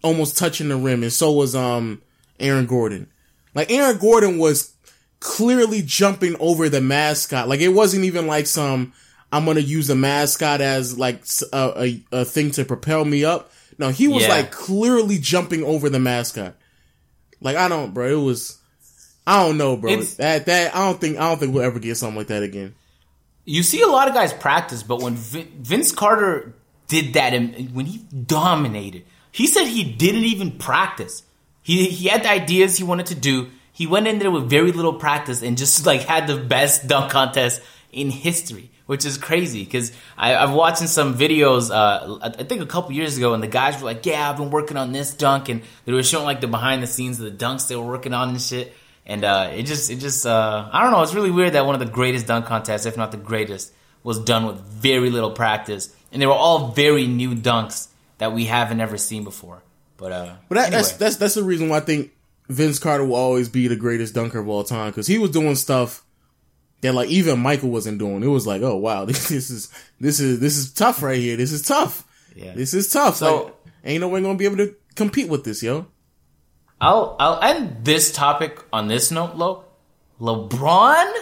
S3: almost touching the rim, and so was um Aaron Gordon. Like Aaron Gordon was clearly jumping over the mascot. Like it wasn't even like some I'm gonna use the mascot as like a a thing to propel me up. No, he was
S4: Yeah.
S3: like clearly jumping over the mascot. Like I don't, bro. It was. I don't know, bro.
S4: It's-
S3: that that I don't think I don't think we'll ever get something like that again.
S4: You see a lot of guys practice, but when Vin- Vince Carter did that, and when he dominated, he said he didn't even practice. He he had the ideas he wanted to do. He went in there with very little practice and just [laughs] like had the best dunk contest in history, which is crazy. Because I'm watching some videos, uh, I think a couple years ago, and the guys were like, "Yeah, I've been working on this dunk," and they were showing like the behind the scenes of the dunks they were working on and shit. And uh, it just, it just, uh, I don't know. It's really weird that one of the greatest dunk contests, if not the greatest, was done with very little practice, and they were all very new dunks that we haven't ever seen before. But uh,
S3: But that,
S4: anyway.
S3: that's that's that's the reason why I think Vince Carter will always be the greatest dunker of all time because he was doing stuff that like even Michael wasn't doing. It was like, oh wow, [laughs] this, is this is this is tough right here. This is tough.
S4: Yeah.
S3: This is tough.
S4: So-
S3: like, ain't no way gonna be able to compete with this, yo.
S4: I'll I'll end this topic on this note, Lo. LeBron,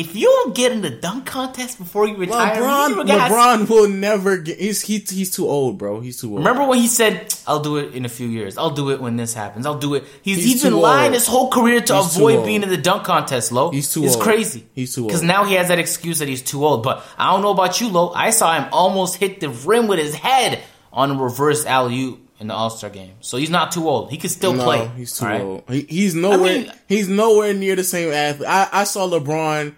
S4: if you don't get in the dunk contest before you retire,
S3: LeBron,
S4: you guys-
S3: LeBron will never get. He's he, he's too old, bro. He's too old.
S4: Remember when he said, "I'll do it in a few years. I'll do it when this happens. I'll do it." He's,
S3: He's
S4: he's been lying
S3: old.
S4: his whole career to
S3: He's
S4: avoid being in the dunk contest. Lo,
S3: He's too old.
S4: It's
S3: old.
S4: crazy.
S3: He's too old.
S4: Because now he has that excuse that he's too old. But I don't know about you, Lo. I saw him almost hit the rim with his head on a reverse alley oop in the All Star game. So he's not too old. He can still
S3: no,
S4: play.
S3: he's too
S4: right?
S3: old. He, he's nowhere.
S4: I mean-
S3: he's nowhere near the same athlete. I, I saw LeBron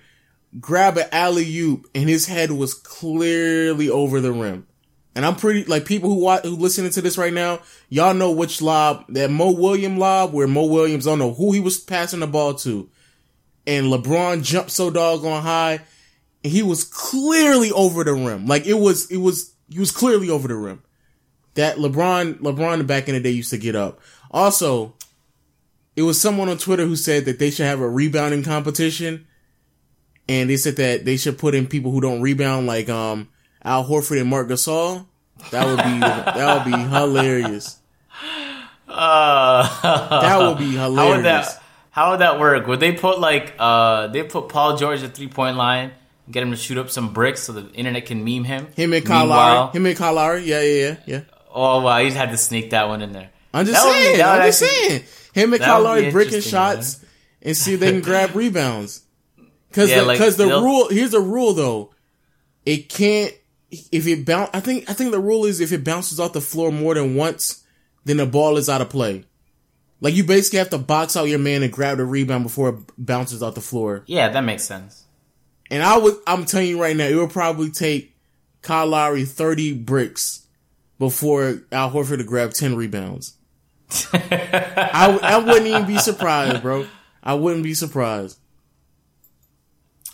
S3: grab an alley oop, and his head was clearly over the rim. And I'm pretty like people who watch, who listening to this right now. Y'all know which lob that Mo William lob where Mo Williams don't know who he was passing the ball to, and LeBron jumped so doggone high, and he was clearly over the rim. Like it was, it was, he was clearly over the rim. That LeBron, LeBron back in the day used to get up. Also, it was someone on Twitter who said that they should have a rebounding competition, and they said that they should put in people who don't rebound, like um Al Horford and Marc Gasol. That would be [laughs] that would be hilarious.
S4: Uh,
S3: That would be [laughs]
S4: How would
S3: hilarious.
S4: that? How would that work? Would they put like uh they put Paul George at three point line, get him to shoot up some bricks so the internet can meme him?
S3: Him and Kyle Lowry. Him and Kyle Lowry. Yeah, yeah, yeah, yeah.
S4: Oh wow, he's had to sneak that one in there.
S3: I'm just
S4: That would be-
S3: saying. I'm just saying. Him and Kyle Lowry breaking shots and see if they can [laughs] grab rebounds. Because
S4: Yeah,
S3: the,
S4: like,
S3: 'cause the rule here's the rule though. It can't if it bounce. I think I think the rule is if it bounces off the floor more than once, then the ball is out of play. Like you basically have to box out your man and grab the rebound before it bounces off the floor.
S4: Yeah, that makes sense.
S3: And I would, I'm telling you right now, it would probably take Kyle Lowry 30 bricks before Al Horford to grab 10 rebounds. [laughs] I wouldn't even be surprised, bro. I wouldn't be surprised.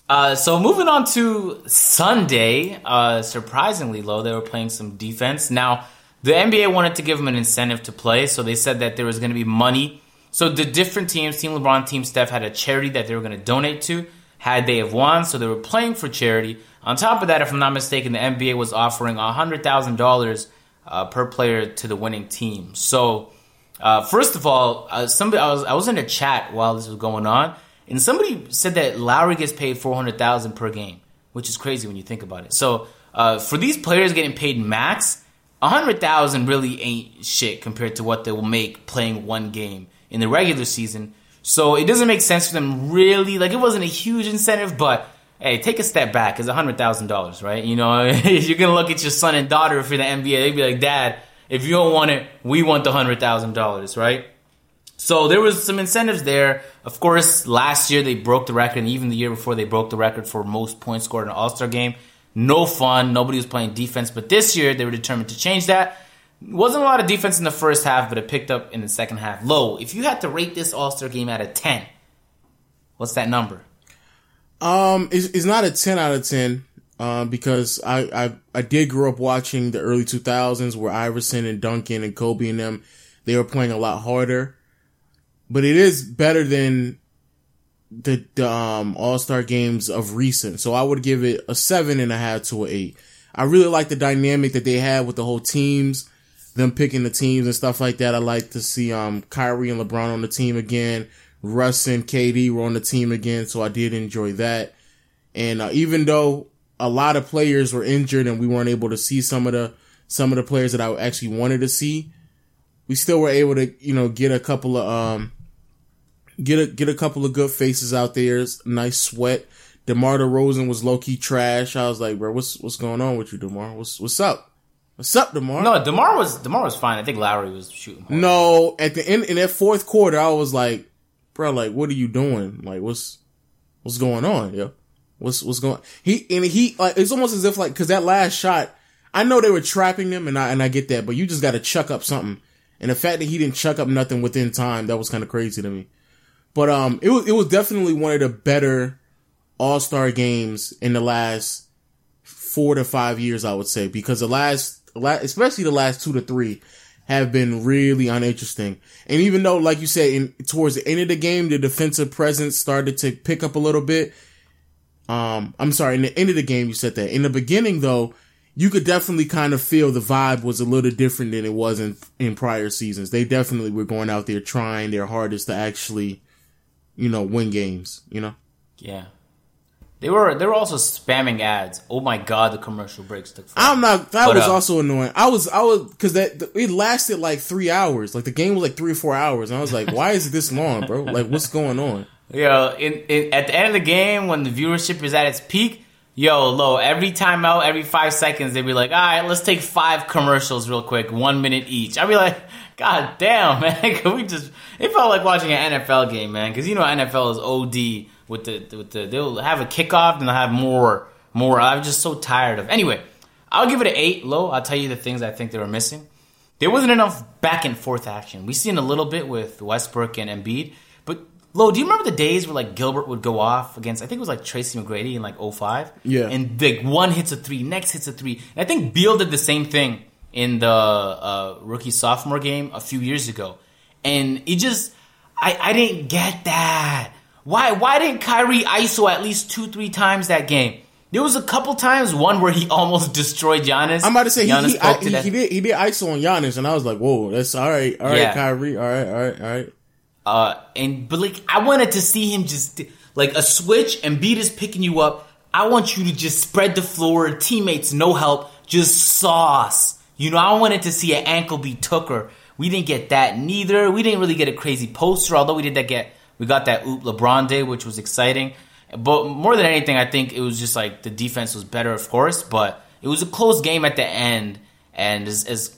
S4: Uh, so moving on to Sunday, uh, surprisingly low, they were playing some defense. Now, The NBA wanted to give them an incentive to play, so they said that there was going to be money. So the different teams, Team LeBron, Team Steph, had a charity that they were going to donate to had they have won. So they were playing for charity. On top of that, if I'm not mistaken, the NBA was offering $100,000 uh, per player to the winning team. So, uh, first of all, uh, somebody I was I was in a chat while this was going on, and somebody said that Lowry gets paid 400,000 per game, which is crazy when you think about it. So, uh, for these players getting paid max, a 100,000 really ain't shit compared to what they will make playing one game in the regular season. So it doesn't make sense for them really. Like it wasn't a huge incentive, but hey, take a step back. It's a hundred thousand dollars, right? You know, [laughs] if you're gonna look at your son and daughter for the NBA. They'd be like, Dad, if you don't want it, we want the hundred thousand dollars, right? So there was some incentives there. Of course, last year they broke the record, and even the year before they broke the record for most points scored in an All Star game. No fun. Nobody was playing defense. But this year they were determined to change that. Wasn't a lot of defense in the first half, but it picked up in the second half. Low. If you had to rate this All Star game out of ten, what's that number?
S3: Um, it's, it's not a ten out of ten. Um, because I, I I did grow up watching the early 2000s where Iverson and Duncan and Kobe and them they were playing a lot harder, but it is better than the, the um All Star games of recent. So I would give it a seven and a half to an eight. I really like the dynamic that they had with the whole teams, them picking the teams and stuff like that. I like to see um Kyrie and LeBron on the team again. Russ and KD were on the team again, so I did enjoy that. And uh, even though a lot of players were injured and we weren't able to see some of the some of the players that I actually wanted to see, we still were able to you know get a couple of um get a get a couple of good faces out there. Nice sweat. DeMar DeRozan was low key trash. I was like, bro, what's what's going on with you, DeMar? What's what's up? What's up, DeMar?
S4: No, DeMar was DeMar was fine. I think Lowry was shooting. hard.
S3: No, at the end in that fourth quarter, I was like, bro, like, what are you doing? Like, what's what's going on? Yeah, what's what's going? He and he like it's almost as if like because that last shot, I know they were trapping him, and I and I get that, but you just got to chuck up something. And the fact that he didn't chuck up nothing within time, that was kind of crazy to me. But um, it was it was definitely one of the better All Star games in the last four to five years, I would say, because the last, especially the last two to three, have been really uninteresting. And even though, like you said, in towards the end of the game, the defensive presence started to pick up a little bit. Um, I'm sorry, in the end of the game, you said that. In the beginning, though, you could definitely kind of feel the vibe was a little different than it was in in prior seasons. They definitely were going out there trying their hardest to actually, you know, win games. You know.
S4: Yeah. They were they were also spamming ads. Oh my god, the commercial breaks took. forever.
S3: I'm not. That
S4: But,
S3: was
S4: uh,
S3: also annoying. I was. I was because that it lasted like three hours. Like the game was like three or four hours, and I was like, "Why is it this long, bro? Like, what's going on?"
S4: Yo, in, in at the end of the game when the viewership is at its peak, yo, low. Every time out, every five seconds, they'd be like, "All right, let's take five commercials real quick, one minute each." I'd be like, "God damn, [laughs] man, can we just?" It felt like watching an NFL game, man, because you know NFL is OD with the with the they'll have a kickoff and they'll have more more. I'm just so tired of. Anyway, I'll give it an eight. Low. I'll tell you the things I think they were missing. There wasn't enough back and forth action. We've seen a little bit with Westbrook and Embiid, but Low, do you remember the days where like Gilbert would go off against I think it was like Tracy McGrady in like 05?
S3: Yeah.
S4: And like one hits a three, next hits a three. And I think Beal did the same thing in the uh, rookie sophomore game a few years ago. And it just I, I didn't get that. Why why didn't Kyrie ISO at least two, three times that game? There was a couple times, one where he [laughs] almost destroyed Giannis.
S3: I'm about to say he,
S4: Giannis
S3: he, I, he, he did he did ISO on Giannis, and I was like, "Whoa, that's all right, all right,
S4: Yeah.
S3: Kyrie, all right, all right, all right."
S4: Uh, and but like I wanted to see him just like a switch and beat is picking you up. I want you to just spread the floor, teammates no help, just sauce. You know, I wanted to see an ankle beat Tooker. We didn't get that neither. We didn't really get a crazy poster, although we did that get we got that oop LeBron day, which was exciting. But more than anything, I think it was just like the defense was better, of course, but it was a close game at the end, and as as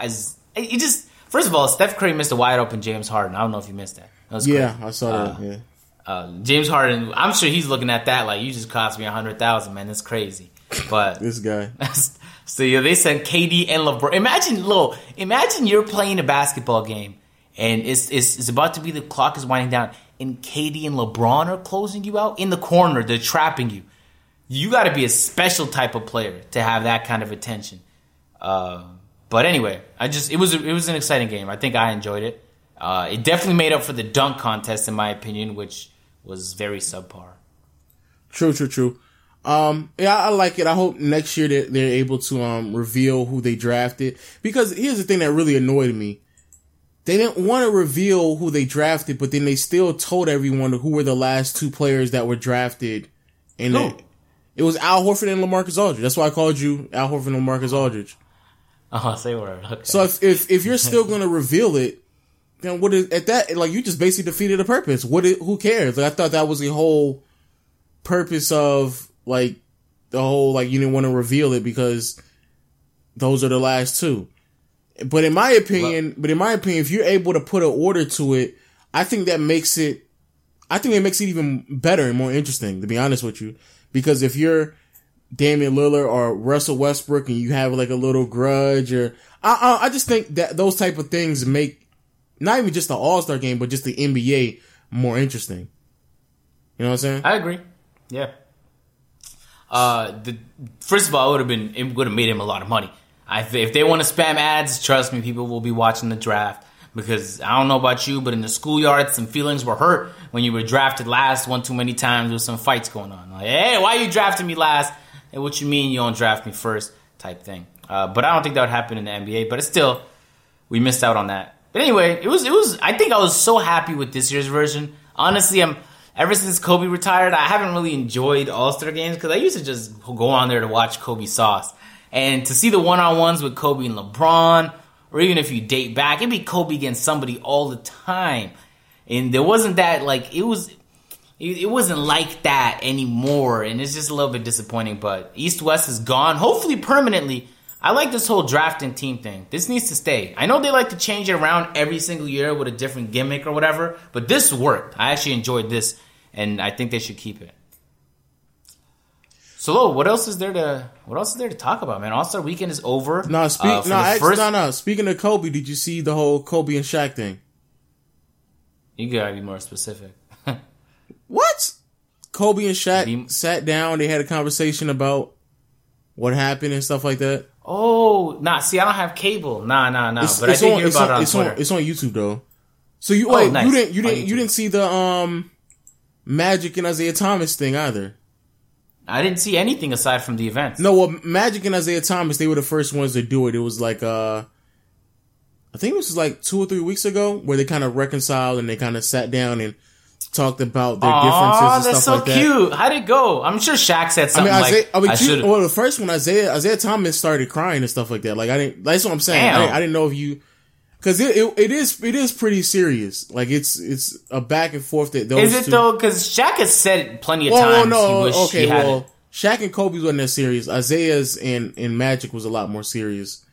S4: as it just first of all, Steph Curry missed a wide open James Harden. I don't know if you missed that. that was
S3: Yeah,
S4: crazy.
S3: I saw that. Yeah,
S4: Uh, James Harden, I'm sure he's looking at that like you just cost me a hundred thousand, man. That's crazy. But
S3: this guy. [laughs]
S4: so yeah, they sent KD and LeBron. Imagine, Lil, imagine you're playing a basketball game and it's, it's it's about to be the clock is winding down, and KD and LeBron are closing you out in the corner. They're trapping you. You got to be a special type of player to have that kind of attention. Uh, but anyway, I just it was it was an exciting game. I think I enjoyed it. Uh, it definitely made up for the dunk contest, in my opinion, which was very subpar.
S3: True, true, true. Um, yeah, I like it. I hope next year that they're able to um reveal who they drafted. Because here's the thing that really annoyed me: they didn't want to reveal who they drafted, but then they still told everyone who were the last two players that were drafted. And
S4: Who?
S3: it, it was Al Horford and LaMarcus Aldridge. That's why I called you Al Horford and LaMarcus Aldridge.
S4: Oh, say word. Okay.
S3: So if if, if you're still going to reveal it, then what is at that like you just basically defeated the purpose. What who cares? Like I thought that was the whole purpose of like the whole like you didn't want to reveal it because those are the last two. But in my opinion, but in my opinion, if you're able to put an order to it, I think that makes it I think it makes it even better and more interesting, to be honest with you. Because if you're Damian Lillard or Russell Westbrook and you have like a little grudge or I, I, I just think that those type of things make not even just the All Star game, but just the NBA more interesting. You know what I'm saying?
S4: I agree. Yeah. Uh, the first of all, it would have been it would have made him a lot of money. I, if they want to spam ads, trust me, people will be watching the draft because I don't know about you, but in the schoolyard, some feelings were hurt when you were drafted last one too many times. There was some fights going on. Like, hey, why you drafting me last? Hey, what you mean you don't draft me first? Type thing. Uh, but I don't think that would happen in the NBA. But it's still, we missed out on that. But anyway, it was it was. I think I was so happy with this year's version. Honestly, I'm ever since Kobe retired, I haven't really enjoyed All Star games because I used to just go on there to watch Kobe sauce. And to see the one on ones with Kobe and LeBron, or even if you date back, it'd be Kobe against somebody all the time. And there wasn't that like it was. It wasn't like that anymore, and it's just a little bit disappointing. But East West is gone, hopefully permanently. I like this whole drafting team thing. This needs to stay. I know they like to change it around every single year with a different gimmick or whatever, but this worked. I actually enjoyed this, and I think they should keep it. So, Lo, what else is there to what else is there to talk about, man? All Star Weekend is over.
S3: No, speak,
S4: Uh,
S3: no, actually,
S4: first-
S3: no, no. Speaking of Kobe, did you see the whole Kobe and Shaq thing?
S4: You gotta be more specific. [laughs]
S3: What? Kobe and Shaq
S4: Be-
S3: sat down. They had a conversation about what happened and stuff like that.
S4: Oh, nah. See, I don't have cable. Nah, nah, nah.
S3: It's,
S4: but I
S3: it's
S4: did
S3: on,
S4: hear
S3: it's
S4: about
S3: on,
S4: it on
S3: it's
S4: Twitter.
S3: on, it's on YouTube though. So you
S4: Oh,
S3: wait,
S4: nice.
S3: you didn't, you didn't, you didn't see the um Magic and Isiah Thomas thing either.
S4: I didn't see anything aside from the events.
S3: No, well, Magic and Isiah Thomas, they were the first ones to do it. It was like, uh, I think it was like two or three weeks ago where they kind of reconciled and they kind of sat down and talked about their differences
S4: Aw,
S3: and
S4: that's
S3: stuff
S4: so
S3: like that.
S4: cute. How'd it go? I'm sure Shaq said
S3: I
S4: something
S3: mean, Isiah,
S4: like,
S3: I mean,
S4: I should
S3: well, the first one, Isiah, Isiah Thomas started crying and stuff like that. Like, I didn't, that's what I'm saying. I didn't, I didn't know if you, cause it, it, it is, it is pretty serious. Like, it's, it's a back and forth that those
S4: Is it
S3: two-
S4: though? Because Shaq has said plenty of
S3: Well, well,
S4: times
S3: no,
S4: he wished
S3: okay,
S4: he
S3: well,
S4: it.
S3: Shaq and Kobe's wasn't that serious. Isiah's and, and Magic was a lot more serious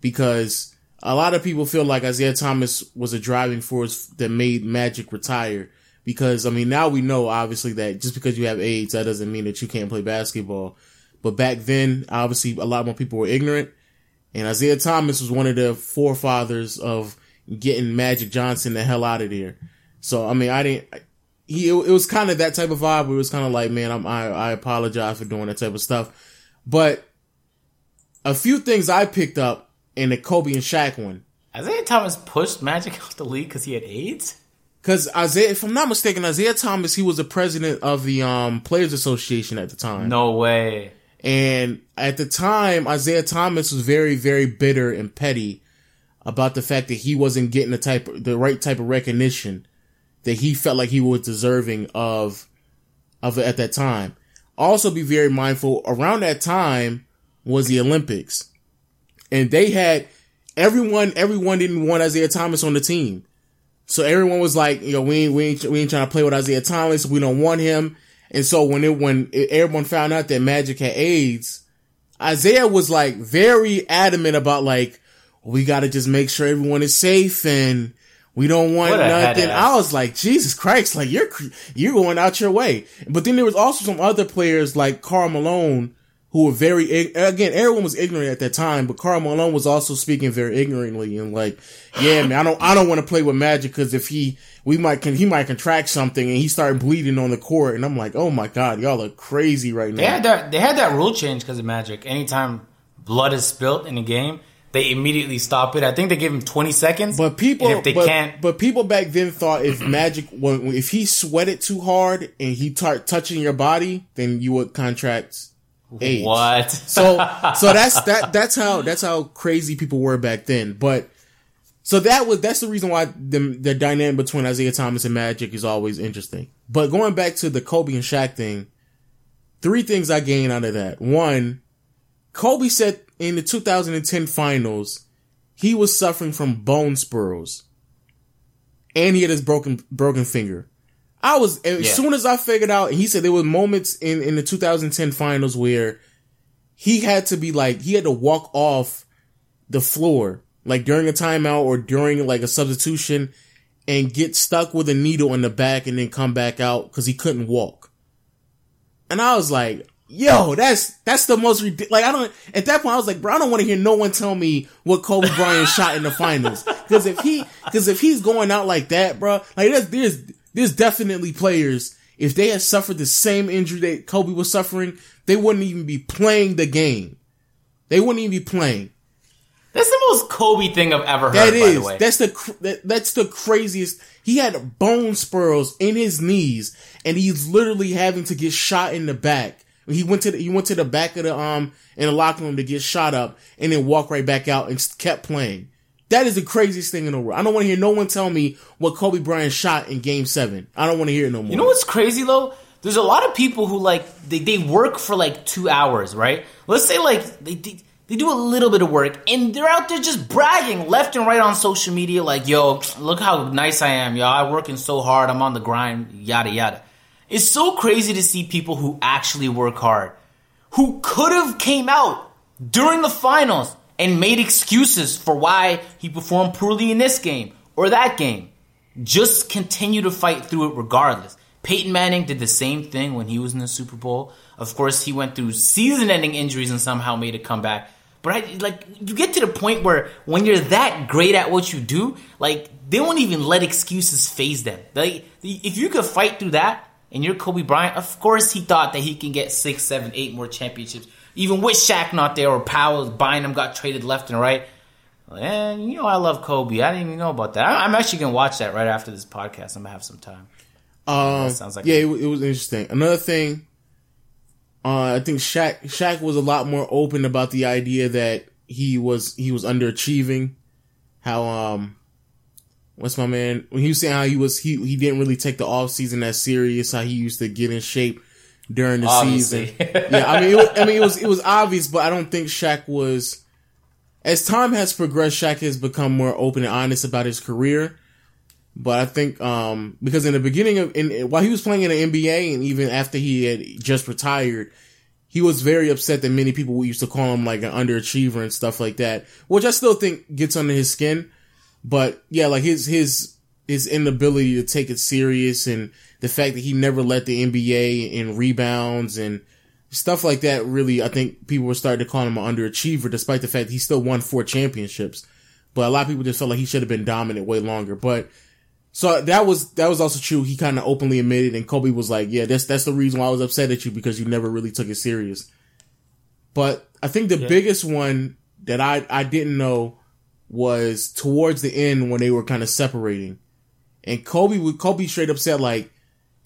S3: because a lot of people feel like Isiah Thomas was a driving force that made Magic retire. Because, I mean, now we know, obviously, that just because you have AIDS, that doesn't mean that you can't play basketball. But back then, obviously, a lot more people were ignorant. And Isiah Thomas was one of the forefathers of getting Magic Johnson the hell out of there. So, I mean, I didn't, he, it, was kind of that type of vibe. Where it was kind of like, man, I'm, I, I apologize for doing that type of stuff. But a few things I picked up in the Kobe and Shaq one.
S4: Isiah Thomas pushed Magic [laughs] out the league because he had AIDS.
S3: Cause Isiah, if I'm not mistaken, Isiah Thomas, he was the president of the, um, Players Association at the time.
S4: No way.
S3: And at the time, Isiah Thomas was very, very bitter and petty about the fact that he wasn't getting the type, the right type of recognition that he felt like he was deserving of, of it at that time. Also be very mindful around that time was the Olympics and they had everyone, everyone didn't want Isiah Thomas on the team. So everyone was like, you know, we ain't, we ain't, we ain't trying to play with Isiah Thomas. We don't want him. And so when it, when it, everyone found out that Magic had AIDS, Isiah was like very adamant about like, we got to just make sure everyone is safe and we don't want nothing. I was like, Jesus Christ, like you're, you're going out your way. But then there was also some other players like Karl Malone who were very, again, everyone was ignorant at that time, but Karl Malone was also speaking very ignorantly and like, yeah, man, I don't, I don't want to play with Magic because if he, we might, can, he might contract something and he started bleeding on the court. And I'm like, oh my God, y'all are crazy right now.
S4: They had that. They had that rule change because of Magic. Anytime blood is spilt in a game, they immediately stop it. I think they give him 20 seconds.
S3: But people,
S4: if they
S3: but,
S4: can't,
S3: but people back then thought if Magic, when, if he sweated too hard and he start touching your body, then you would contract AIDS.
S4: what? [laughs]
S3: So, so that's that. [laughs] That's how that's how crazy people were back then. But so that was that's the reason why the the dynamic between Isiah Thomas and Magic is always interesting. But going back to the Kobe and Shaq thing, three things I gained out of that. One, Kobe said in the 2010 finals, he was suffering from bone spurs. And he had his broken, broken finger. I was, as
S4: Yeah.
S3: soon as I figured out, and he said there were moments in, in the 2010 finals where he had to be like, he had to walk off the floor, like during a timeout or during like a substitution and get stuck with a needle in the back and then come back out because he couldn't walk. And I was like, yo, that's, that's the most ridiculous. Like, I don't, at that point, I was like, bro, I don't want to hear no one tell me what Kobe Bryant [laughs] shot in the finals. Cause if he, cause if he's going out like that, bro, like there's, there's, there's definitely players, if they had suffered the same injury that Kobe was suffering, they wouldn't even be playing the game. They wouldn't even be playing.
S4: That's the most Kobe thing I've ever heard.
S3: That
S4: by the way,
S3: that's the that, that's the craziest. He had bone spurs in his knees, and he's literally having to get shot in the back. He went to the, he went to the back of the um in the locker room to get shot up, and then walk right back out and kept playing. That is the craziest thing in the world. I don't want to hear no one tell me what Kobe Bryant shot in Game Seven. I don't want to hear it no more.
S4: You know what's crazy though? There's a lot of people who like they, they work for like two hours, right? Let's say like they, they they do a little bit of work and they're out there just bragging left and right on social media, like, yo, look how nice I am, yo, I'm working so hard, I'm on the grind, yada yada. It's so crazy to see people who actually work hard, who could have came out during the finals and made excuses for why he performed poorly in this game or that game just continue to fight through it regardless. Peyton Manning did the same thing when he was in the Super Bowl. Of course, he went through season-ending injuries and somehow made a comeback. But I, like, you get to the point where when you're that great at what you do, like they won't even let excuses phase them. Like, if you could fight through that and you're Kobe Bryant, of course he thought that he can get six, seven, eight more championships, even with Shaq not there or Powell buying him got traded left and right. And you know I love Kobe. I didn't even know about that. I- I'm actually gonna watch that right after this podcast. I'm gonna have some time.
S3: Um,
S4: sounds like
S3: yeah, it, it was interesting. Another thing, uh, I think Shaq Shaq was a lot more open about the idea that he was he was underachieving. How um, what's my man when he was saying how he was he he didn't really take the off season that serious. How he used to get in shape during the
S4: Obviously.
S3: season. yeah, I mean, it was, I mean, it was it was obvious, but I don't think Shaq was. As time has progressed, Shaq has become more open and honest about his career. But I think um because in the beginning of in while he was playing in the NBA and even after he had just retired, he was very upset that many people used to call him like an underachiever and stuff like that, which I still think gets under his skin. But yeah, like his his his inability to take it serious and the fact that he never led the NBA in rebounds and stuff like that really I think people were starting to call him an underachiever despite the fact he still won four championships. But a lot of people just felt like he should have been dominant way longer. But so that was that was also true. He kind of openly admitted, and Kobe was like, "Yeah, that's that's the reason why I was upset at you because you never really took it serious." But I think the biggest one that I I didn't know was towards the end when they were kind of separating, and Kobe would Kobe straight up said like,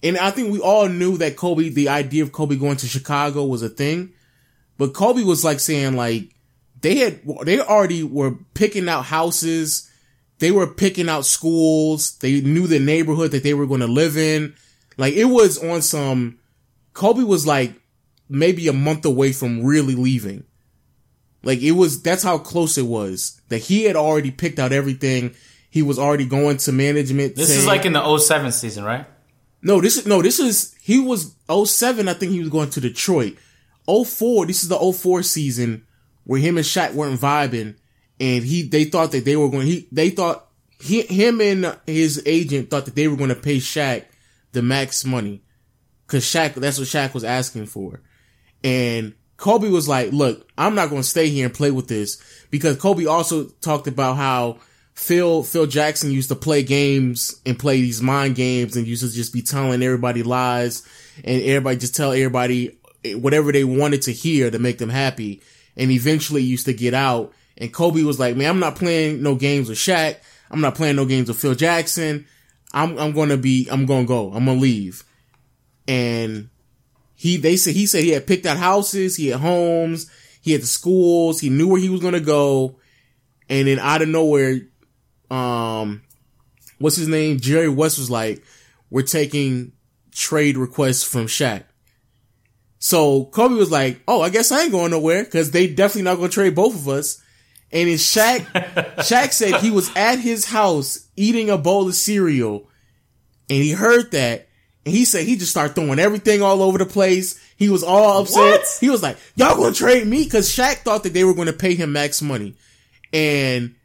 S3: and I think we all knew that Kobe the idea of Kobe going to Chicago was a thing, but Kobe was like saying like they had they already were picking out houses they were picking out schools. They knew the neighborhood that they were going to live in. Like it was on some, Kobe was like maybe a month away from really leaving. Like it was, that's how close it was that he had already picked out everything. He was already going to management.
S4: This is like in the 07 season, right?
S3: No, this is, no, this is, he was 07. I think he was going to Detroit. 04, this is the 04 season where him and Shaq weren't vibing and he, they thought that they were going, he, they thought he, him and his agent thought that they were going to pay Shaq the max money. Cause Shaq, that's what Shaq was asking for. And Kobe was like, look, I'm not going to stay here and play with this because Kobe also talked about how Phil, Phil Jackson used to play games and play these mind games and used to just be telling everybody lies and everybody just tell everybody whatever they wanted to hear to make them happy. And eventually used to get out And Kobe was like, man, I'm not playing no games with Shaq. I'm not playing no games with Phil Jackson. I'm, I'm going to be, I'm going to go. I'm going to leave. And he, they said, he said he had picked out houses. He had homes. He had the schools. He knew where he was going to go. And then out of nowhere, um, what's his name? Jerry West was like, we're taking trade requests from Shaq. So Kobe was like, "Oh, I guess I ain't going nowhere because they definitely not going to trade both of us." And then Shaq, [laughs] Shaq said he was at his house eating a bowl of cereal, and he heard that, and he said he just started throwing everything all over the place. He was all upset.
S4: What?
S3: He was like, "Y'all gonna trade me?" Because Shaq thought that they were going to pay him max money, and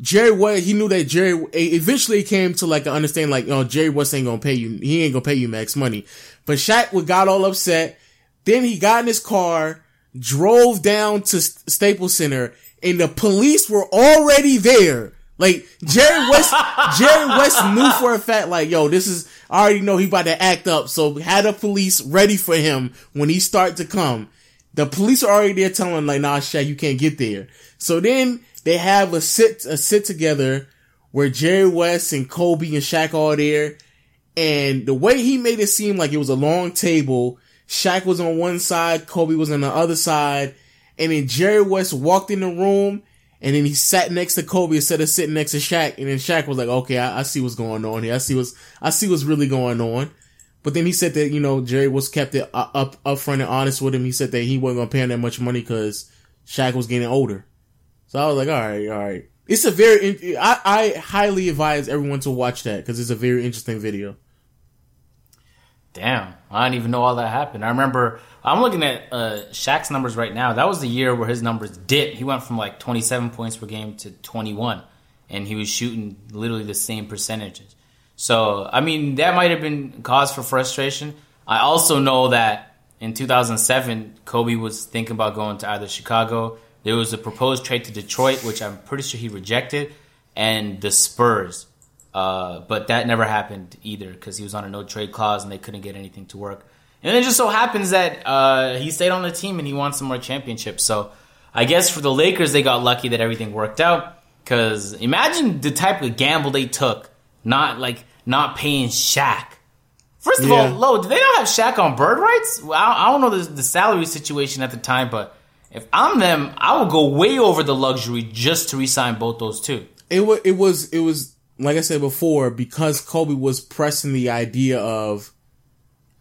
S3: Jerry West, he knew that Jerry, eventually it came to like an understanding, like, oh, Jerry West ain't gonna pay you, he ain't gonna pay you max money. But Shaq would got all upset. Then he got in his car, drove down to Staples Center, and the police were already there. Like, Jerry West, [laughs] Jerry West knew for a fact, like, yo, this is, I already know he about to act up. So had the police ready for him when he start to come. The police are already there telling him, like, nah, Shaq, you can't get there. So then, they have a sit a sit together where Jerry West and Kobe and Shaq all there, and the way he made it seem like it was a long table. Shaq was on one side, Kobe was on the other side, and then Jerry West walked in the room, and then he sat next to Kobe instead of sitting next to Shaq, and then Shaq was like, "Okay, I, I see what's going on here. I see what's I see what's really going on." But then he said that you know Jerry was kept it uh, up up front and honest with him. He said that he wasn't gonna pay him that much money because Shaq was getting older. So I was like, all right, all right. It's a very, I, I highly advise everyone to watch that because it's a very interesting video.
S4: Damn, I didn't even know all that happened. I remember I'm looking at uh, Shaq's numbers right now. That was the year where his numbers dipped. He went from like 27 points per game to 21, and he was shooting literally the same percentages. So I mean, that might have been cause for frustration. I also know that in 2007, Kobe was thinking about going to either Chicago there was a proposed trade to Detroit, which I'm pretty sure he rejected, and the Spurs. Uh, but that never happened either because he was on a no trade clause and they couldn't get anything to work. And it just so happens that uh, he stayed on the team and he won some more championships. So I guess for the Lakers, they got lucky that everything worked out. Because imagine the type of gamble they took, not like not paying Shaq. First of yeah. all, Lo, did they not have Shaq on bird rights? I, I don't know the, the salary situation at the time, but if I'm them, I would go way over the luxury just to resign both those two.
S3: It was, it was, it was, like I said before, because Kobe was pressing the idea of,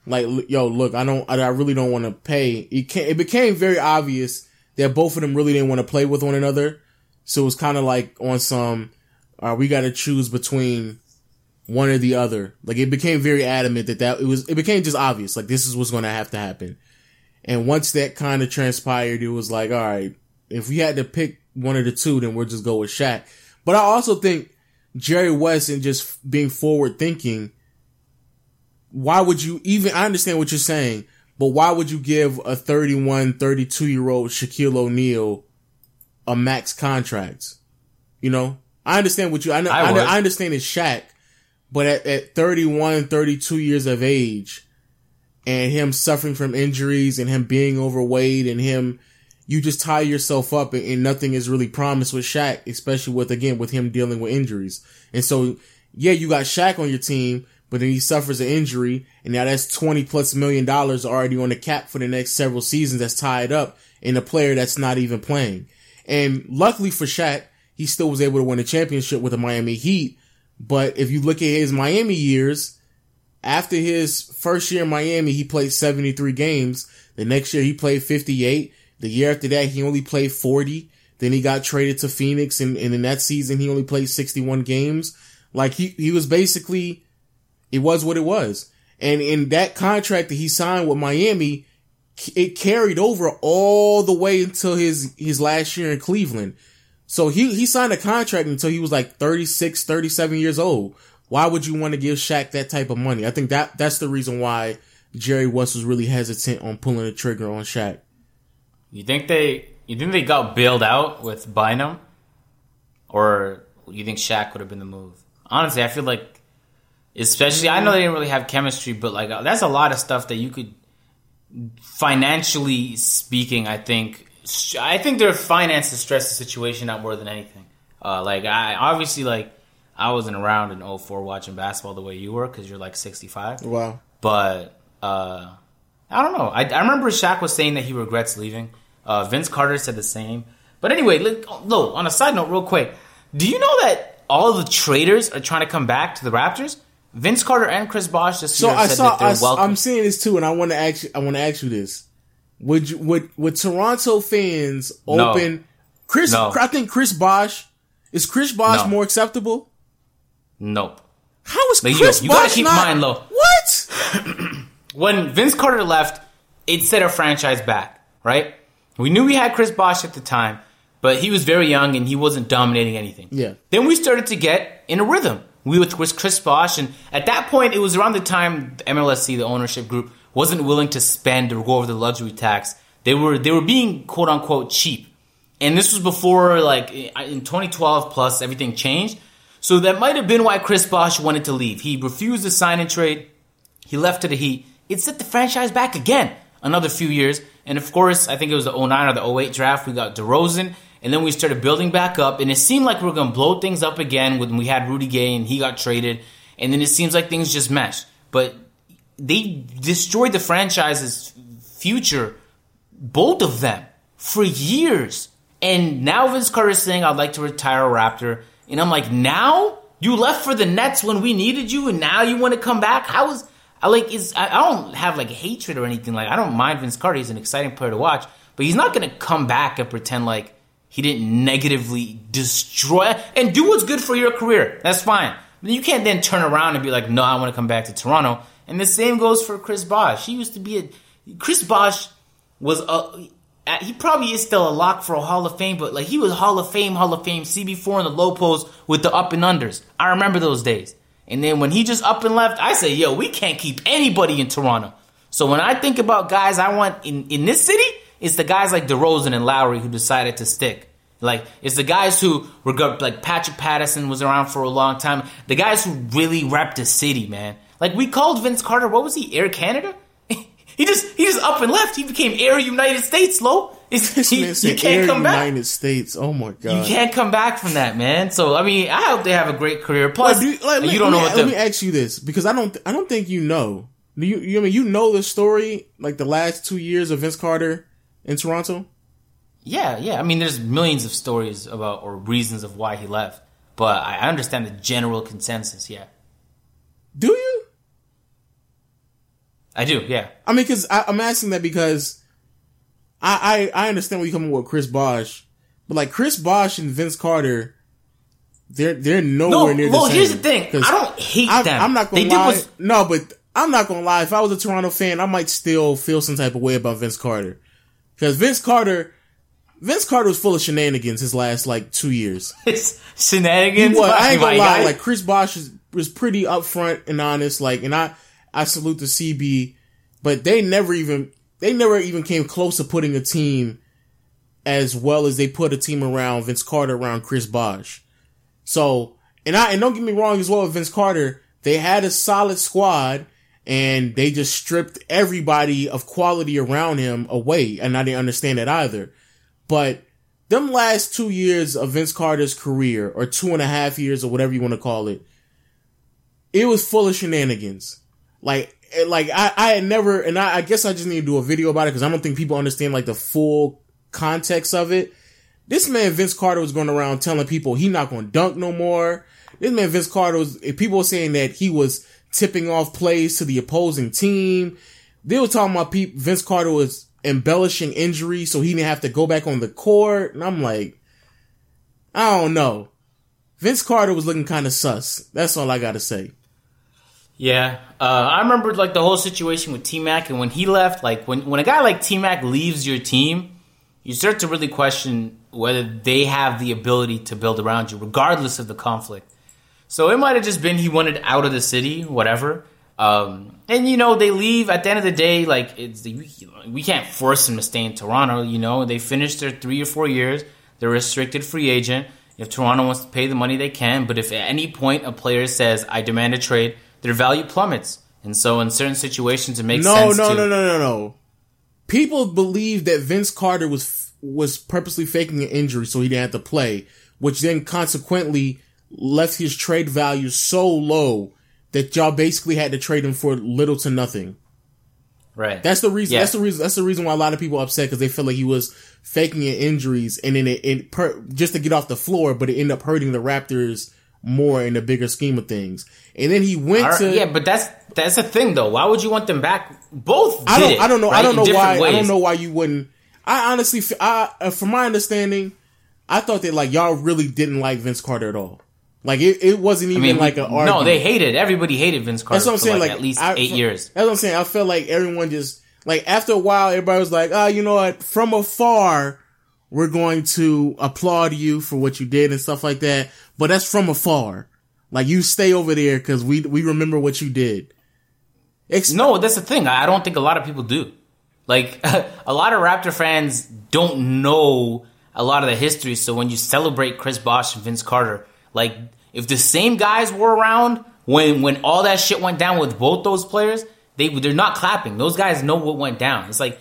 S3: like, yo, look, I don't, I really don't want to pay. It, it became very obvious that both of them really didn't want to play with one another. So it was kind of like on some, uh, we got to choose between one or the other. Like it became very adamant that that it was, it became just obvious. Like this is what's going to have to happen. And once that kind of transpired, it was like, all right, if we had to pick one of the two, then we'll just go with Shaq. But I also think Jerry West and just being forward thinking, why would you even, I understand what you're saying, but why would you give a 31, 32 year old Shaquille O'Neal a max contract? You know, I understand what you, I, I, I, I understand it's Shaq, but at, at 31, 32 years of age, and him suffering from injuries and him being overweight and him, you just tie yourself up and, and, nothing is really promised with Shaq, especially with, again, with him dealing with injuries. And so, yeah, you got Shaq on your team, but then he suffers an injury and now that's 20 plus million dollars already on the cap for the next several seasons that's tied up in a player that's not even playing. And luckily for Shaq, he still was able to win a championship with the Miami Heat. But if you look at his Miami years, after his first year in Miami, he played 73 games. The next year he played 58. The year after that, he only played 40. Then he got traded to Phoenix and, and in that season, he only played 61 games. Like he, he was basically, it was what it was. And in that contract that he signed with Miami, it carried over all the way until his, his last year in Cleveland. So he, he signed a contract until he was like 36, 37 years old. Why would you want to give Shaq that type of money? I think that that's the reason why Jerry West was really hesitant on pulling the trigger on Shaq.
S4: You think they you think they got bailed out with Bynum? Or you think Shaq would have been the move? Honestly, I feel like especially I know they didn't really have chemistry, but like that's a lot of stuff that you could financially speaking, I think I think their finances stress the situation out more than anything. Uh, like I obviously like I wasn't around in 04 watching basketball the way you were because you're like 65.
S3: Wow.
S4: But uh, I don't know. I, I remember Shaq was saying that he regrets leaving. Uh, Vince Carter said the same. But anyway, look, on a side note, real quick, do you know that all the traders are trying to come back to the Raptors? Vince Carter and Chris Bosh just
S3: So I
S4: said
S3: saw.
S4: that they're
S3: I,
S4: welcome.
S3: am seeing this too, and I want to ask. You, I want to ask you this: Would you, would would Toronto fans open No. Chris?
S4: No.
S3: I think Chris Bosh is Chris Bosh
S4: No.
S3: more acceptable.
S4: Nope.
S3: How is
S4: Like, yo,
S3: Chris
S4: you gotta keep
S3: not?
S4: in mind, though.
S3: What? [clears throat]
S4: when Vince Carter left, it set a franchise back, right? We knew we had Chris Bosh at the time, but he was very young and he wasn't dominating anything.
S3: Yeah.
S4: Then we started to get in a rhythm. We with with Chris Bosh, and at that point, it was around the time the MLSE, the ownership group, wasn't willing to spend or go over the luxury tax. They were they were being quote unquote cheap, and this was before like in 2012 plus everything changed. So that might have been why Chris Bosh wanted to leave. He refused to sign and trade. He left to the Heat. It set the franchise back again another few years. And of course, I think it was the 09 or the 08 draft. We got DeRozan. And then we started building back up. And it seemed like we were going to blow things up again when we had Rudy Gay and he got traded. And then it seems like things just meshed. But they destroyed the franchise's future, both of them, for years. And now Vince Carter's saying, I'd like to retire a Raptor. And I'm like, now? You left for the Nets when we needed you, and now you want to come back? How is I like is I, I don't have like hatred or anything. Like I don't mind Vince Carter. He's an exciting player to watch, but he's not gonna come back and pretend like he didn't negatively destroy and do what's good for your career. That's fine. But you can't then turn around and be like, no, I want to come back to Toronto. And the same goes for Chris Bosh. He used to be a Chris Bosh was a Uh, he probably is still a lock for a Hall of Fame, but like he was Hall of Fame, Hall of Fame, CB4 in the low post with the up and unders. I remember those days. And then when he just up and left, I say, yo, we can't keep anybody in Toronto. So when I think about guys I want in, in this city, it's the guys like DeRozan and Lowry who decided to stick. Like it's the guys who were like Patrick Patterson was around for a long time. The guys who really rep the city, man. Like we called Vince Carter, what was he, Air Canada? He just he just up and left. He became Air United States, low. It's, he- you can't
S3: Air
S4: come back. United.
S3: States. Oh my god.
S4: You can't come back from that, man. So I mean, I hope they have a great career. Plus,
S3: Like, do you, like,
S4: you
S3: let-
S4: don't know
S3: let
S4: what
S3: me,
S4: the
S3: Let me ask you this because I don't. I don't think you know. Do you? You I mean you know the story? Like the last two years of Vince Carter in Toronto.
S4: Yeah, yeah. I mean, there's millions of stories about or reasons of why he left, but I I understand the general consensus. Yeah,
S3: Do you?
S4: I do. Yeah,
S3: I mean, because I'm asking that because I, I I understand where you're coming with Chris Bosh, but like Chris Bosh and Vince Carter, they're they're nowhere
S4: No,
S3: near the same.
S4: well, here's the thing. I don't hate
S3: I'm,
S4: them.
S3: I'm not gonna
S4: They
S3: lie.
S4: what's-
S3: no, but I'm not gonna lie. If I was a Toronto fan, I might still feel some type of way about Vince Carter because Vince Carter. Vince Carter was full of shenanigans his last like two years. [laughs]
S4: shenanigans.
S3: Well, I ain't gonna lie.
S4: guy.
S3: Like Chris Bosh was, was pretty upfront and honest. Like, and I I salute the CB, but they never even they never even came close to putting a team as well as they put a team around Vince Carter around Chris Bosh. So, and I and don't get me wrong as well with Vince Carter, they had a solid squad and they just stripped everybody of quality around him away, and I didn't understand that either. But them last two years of Vince Carter's career, or two and a half years, or whatever you want to call it, it was full of shenanigans. Like, eh, like I, I had never, and I, I guess I just need to do a video about it because I don't think people understand like the full context of it. This man Vince Carter was going around telling people he not going to dunk no more. This man Vince Carter was eh, people were saying that he was tipping off plays to the opposing team. They were talking about people, Vince Carter was embellishing injuries so he didn't have to go back on the court. And I'm like, I don't know. Vince Carter was looking kind of sus. That's all I got to say.
S4: Yeah, uh, I remember like the whole situation with T Mac, and when he left, like when when a guy like T Mac leaves your team, you start to really question whether they have the ability to build around you, regardless of the conflict. So it might have just been he wanted out of the city, whatever. Um, and you know they leave at the end of the day. Like it's we, we can't force them to stay in Toronto. You know they finished their three or four years. They're a restricted free agent. If Toronto wants to pay the money, they can. But if at any point a player says, "I demand a trade," their value plummets. And so in certain situations, it makes
S3: No,
S4: sense.
S3: no,
S4: to,
S3: no, no, no, no. people believe that Vince Carter was was purposely faking an injury so he didn't have to play, which then consequently left his trade value so low that y'all basically had to trade him for little to nothing.
S4: Right.
S3: That's the reason.
S4: Yeah.
S3: That's the reason. That's the reason why a lot of people are upset because they feel like he was faking injuries and then it, it per, just to get off the floor, but it ended up hurting the Raptors more in the bigger scheme of things. And then he went
S4: right,
S3: to
S4: yeah, but that's that's the thing though. Why would you want them back? Both.
S3: I don't.
S4: it,
S3: I don't know.
S4: right,
S3: I don't know why. I don't know why you wouldn't. I honestly, I, uh, from my understanding, I thought that like y'all really didn't like Vince Carter at all. Like it, it wasn't
S4: I
S3: even
S4: mean,
S3: like an argument.
S4: no, they hated. Everybody hated Vince Carter
S3: That's what I'm
S4: for
S3: saying.
S4: like,
S3: Like,
S4: at least
S3: I-
S4: eight years.
S3: That's what I'm saying. I felt like everyone just like after a while, everybody was like, "Oh, you know what? From afar, we're going to applaud you for what you did and stuff like that." But that's from afar. Like you stay over there because we we remember what you did. Ex-
S4: No, that's the thing. I don't think a lot of people do. Like [laughs] a lot of Raptor fans don't know a lot of the history. So when you celebrate Chris Bosh and Vince Carter, like if the same guys were around when when all that shit went down with both those players, they they're not clapping. Those guys know what went down. It's like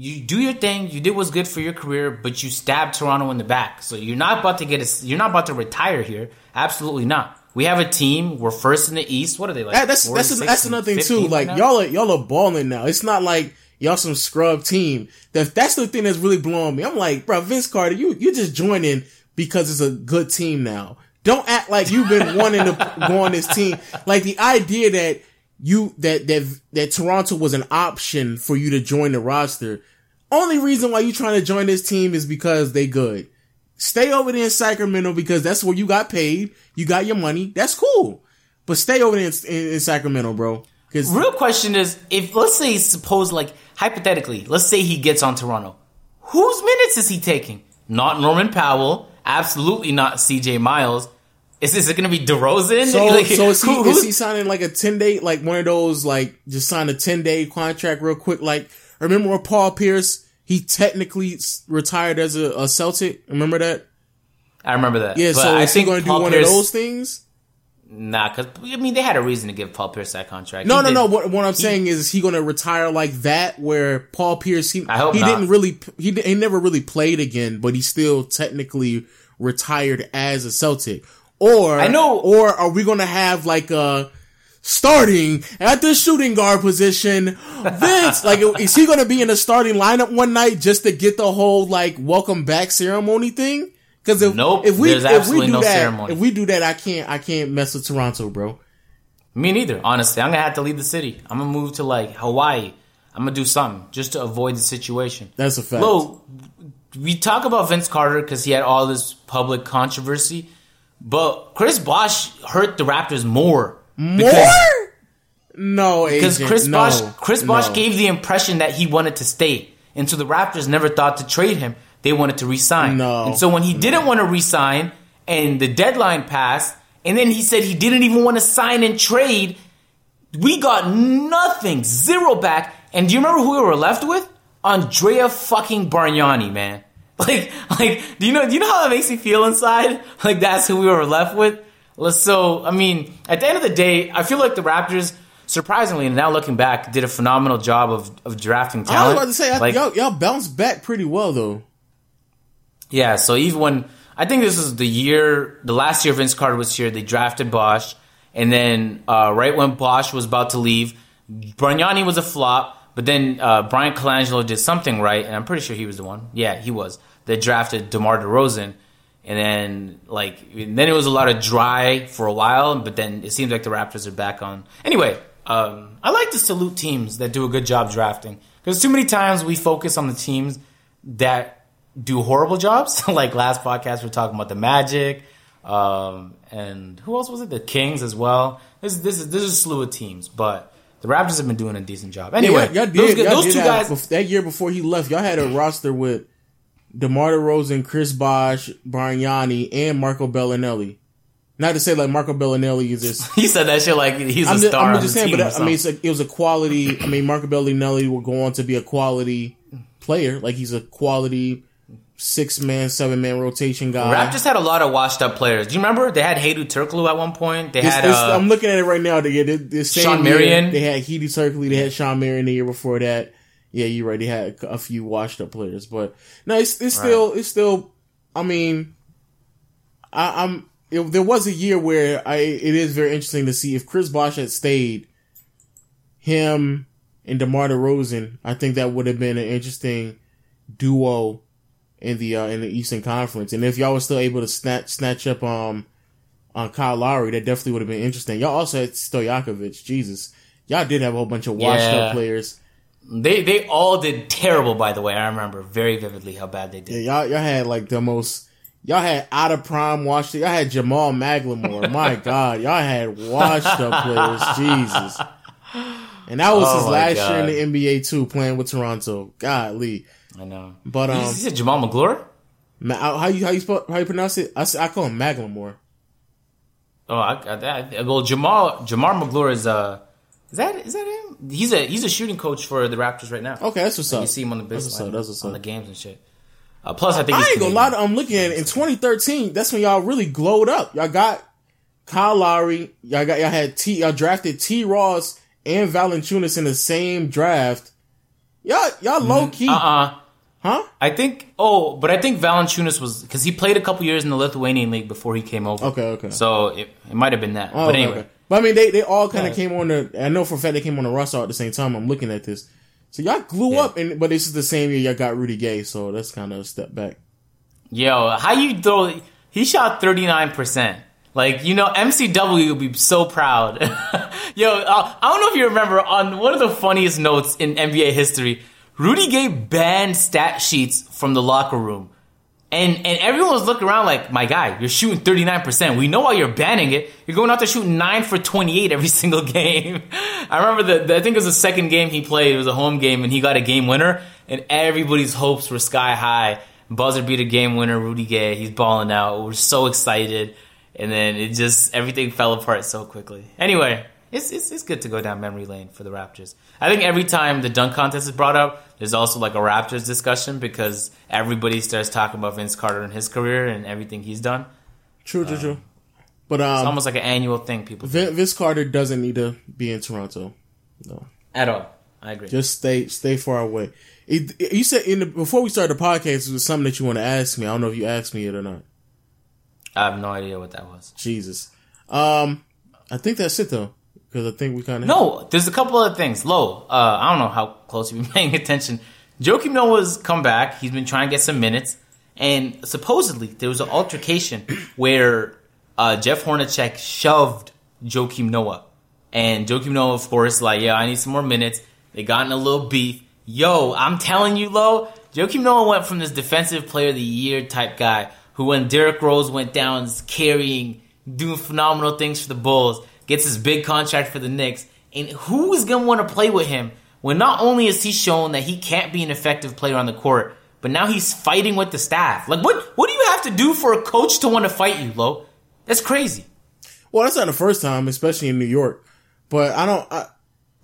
S4: you do your thing, you did what's good for your career, but you stabbed Toronto in the back. So you're not about to get a, you're not about to retire here. Absolutely not. We have a team. We're first in the East. What are they like?
S3: That- that's that's
S4: sixth,
S3: that's another thing too. Like
S4: now?
S3: y'all are y'all are balling now. It's not like y'all some scrub team. That that's the thing that's really blowing me. I'm like, bro, Vince Carter, you you just joining because it's a good team now. Don't act like you've been [laughs] wanting to go on this team. Like the idea that you that that that Toronto was an option for you to join the roster. Only reason why you trying to join this team is because they good. Stay over there in Sacramento because that's where you got paid. You got your money. That's cool. But stay over there in, in, in Sacramento, bro. Because
S4: Real question is, if let's say suppose like hypothetically, let's say he gets on Toronto, whose minutes is he taking? Not Norman Powell, absolutely not C.J. Miles. Is this going to be DeRozan?
S3: so, [laughs]
S4: Like,
S3: so is he
S4: who-
S3: is he signing like a ten day like one of those like just sign a ten day contract real quick? Like remember when Paul Pierce he technically retired as a, a Celtic? Remember that?
S4: I remember that.
S3: Yeah.
S4: But
S3: so
S4: I
S3: is he
S4: think
S3: going to do
S4: Paul
S3: one
S4: Pierce-
S3: of those things?
S4: Nah, because I mean they had a reason to give Paul Pierce that contract.
S3: No,
S4: He
S3: no,
S4: did-
S3: no. What, what I'm saying is, is he going to retire like that? Where Paul Pierce, he,
S4: I hope
S3: he
S4: not.
S3: didn't really, he, he never really played again, but he still technically retired as a Celtic. Or
S4: I know-
S3: Or are we going to have like a starting at the shooting guard position? [laughs] Vince, like, is he going to be in the starting lineup one night just to get the whole like welcome back ceremony thing? Because if,
S4: Nope,
S3: if we if we do
S4: no
S3: that,
S4: ceremony.
S3: if we do that, I can't I can't mess with Toronto, bro.
S4: Me neither. Honestly, I'm gonna have to leave the city. I'm gonna move to like Hawaii. I'm gonna do something just to avoid the situation.
S3: That's a fact.
S4: Lo, we talk about Vince Carter because he had all this public controversy, but Chris Bosh hurt the Raptors more.
S3: More? No,
S4: because Chris
S3: no,
S4: Bosh Chris Bosh
S3: no.
S4: gave the impression that he wanted to stay, and so the Raptors never thought to trade him. They wanted to resign.
S3: No.
S4: and so when he didn't want to resign, and the deadline passed, and then he said he didn't even want to sign and trade, we got nothing, zero back. And do you remember who we were left with? Andrea fucking Bargnani, man. [laughs] Like, like, do you know? Do you know how that makes me feel inside? [laughs] Like that's who we were left with. So, I mean, at the end of the day, I feel like the Raptors, surprisingly, and now looking back, did a phenomenal job of, of drafting talent.
S3: I was about to say, I,
S4: like,
S3: y'all, y'all bounced back pretty well though.
S4: yeah, so even when I think this is the year, the last year Vince Carter was here, they drafted Bosh, and then uh, right when Bosh was about to leave, Bargnani was a flop. But then uh, Bryan Colangelo did something right, and I'm pretty sure he was the one. Yeah, he was. They drafted DeMar DeRozan, and then like and then it was a lot of dry for a while. But then it seems like the Raptors are back on. Anyway, um, I like to salute teams that do a good job drafting because too many times we focus on the teams that do horrible jobs. [laughs] like last podcast, we are talking about the Magic, um, and who else was it? The Kings as well. This this is this is a slew of teams, but the Raptors have been doing a decent job. Anyway,
S3: yeah, y'all did,
S4: those,
S3: y'all
S4: those two guys.
S3: that year before he left, y'all had a roster with DeMar DeRozan, Chris Bosh, Bargnani, and Marco Belinelli. Not to say like Marco Belinelli is just. [laughs]
S4: He said that shit like he's a
S3: I'm just,
S4: star
S3: I'm
S4: on
S3: just
S4: the
S3: saying,
S4: team.
S3: but I mean, it's a, it was a quality. I mean, Marco Belinelli will go on to be a quality player. Like he's a quality six man, seven man rotation guy.
S4: Raptors had a lot of washed up players. Do you remember they had Hedo Turkoglu at one point? They
S3: It's-
S4: had
S3: it's-
S4: uh,
S3: I'm looking at it right now. They, they, the same
S4: Shawn
S3: year,
S4: Marion.
S3: They had Heidi Turkley. They had Shawn Marion the year before that. yeah, you're right. They had a few washed up players, but no, it's it's still it's still. I mean, I, I'm. It, there was a year where I it is very interesting to see if Chris Bosh had stayed, him and DeMar DeRozan. I think that would have been an interesting duo in the uh, in the Eastern Conference. And if y'all were still able to snatch snatch up um on Kyle Lowry, that definitely would have been interesting. Y'all also had Stojakovic. Jesus, y'all did have a whole bunch of washed
S4: Yeah.
S3: up players.
S4: They they all did terrible. By the way, I remember very vividly how bad they
S3: Yeah,
S4: did.
S3: y'all y'all had like the most. Y'all had out of prime washed. Y'all had Jamal Maglemore. [laughs] My God, y'all had washed up players. Jesus. And that was
S4: Oh
S3: his last
S4: God.
S3: year in the NBA too, playing with Toronto. Godly.
S4: I know.
S3: But um,
S4: you said Jamal Magloire?
S3: Ma- how you how you spell, how you pronounce it? I, I call him Maglemore.
S4: Oh, I, I, I, well, Jamal Jamar Magloire is uh, is that is that him? He's a he's a shooting coach for the Raptors right now.
S3: Okay, that's what's up.
S4: You see him on the
S3: That's what's up. That's what's
S4: on
S3: up.
S4: the games and shit. Uh, plus, I think
S3: I ain't gonna lie. I'm looking at it in 2013. That's when y'all really glowed up. Y'all got Kyle Lowry. Y'all got y'all had T. Y'all drafted T. Ross and Valanciunas in the same draft. Y'all y'all low key,
S4: Uh-uh.
S3: Huh?
S4: I think. Oh, but I think Valanciunas was because he played a couple years in the Lithuanian league before he came over.
S3: Okay, okay.
S4: So it, it might have been that.
S3: Oh,
S4: but anyway,
S3: okay. But I mean, they they all kind of
S4: Yeah.
S3: came on the. I know for a fact they came on the roster at the same time. I'm looking at this. So y'all glue
S4: Yeah.
S3: up, and but this is the same year y'all got Rudy Gay. So that's kind of a step back.
S4: yo, how you throw? He shot thirty nine percent. Like you know, MCW would be so proud. [laughs] yo, uh, I don't know if you remember on one of the funniest notes in NBA history. Rudy Gay banned stat sheets from the locker room. And and everyone was looking around like, my guy, you're shooting 39%. We know why you're banning it. You're going out to shoot 9 for 28 every [laughs] single game. I remember the, the- I think it was the second game he played. It was a home game and he got a game winner and everybody's hopes were sky high. Buzzer beat a game winner, Rudy Gay. He's balling out. We're so excited. And then it just, everything fell apart so quickly. Anyway, it's, it's, it's good to go down memory lane for the Raptors. I think every time the dunk contest is brought up, there's also like a Raptors discussion because everybody starts talking about Vince Carter and his career and everything he's done.
S3: True, true, true. But um,
S4: It's almost like an annual thing people do.
S3: Vin- Vince Carter doesn't need to be in Toronto. No,
S4: At all. I agree.
S3: just stay stay far away. It, it- you said in the, before we started the podcast, it was something that you want to ask me. I don't know if you asked me it or not.
S4: I have no idea what that was.
S3: Jesus. Um, I think that's it though, because I think we kind of
S4: No, there's a couple other things. Low, uh, I don't know how close you've been [laughs] paying attention. Joakim Noah's come back. He's been trying to get some minutes. And supposedly there was an altercation [coughs] where uh, Jeff Hornacek shoved Joakim Noah. And Joakim Noah, of course, like, yeah, I need some more minutes. They got in a little beef. Yo, I'm telling you, Lo, Joakim Noah went from this defensive player of the year type guy who, when Derrick Rose went down, is carrying, doing phenomenal things for the Bulls, gets his big contract for the Knicks. And who is going to want to play with him when not only is he shown that he can't be an effective player on the court, but now he's fighting with the staff? Like, what, what do you have to do for a coach to want to fight you, Lo? That's crazy.
S3: Well, that's not the first time, especially in New York. But I don't, I,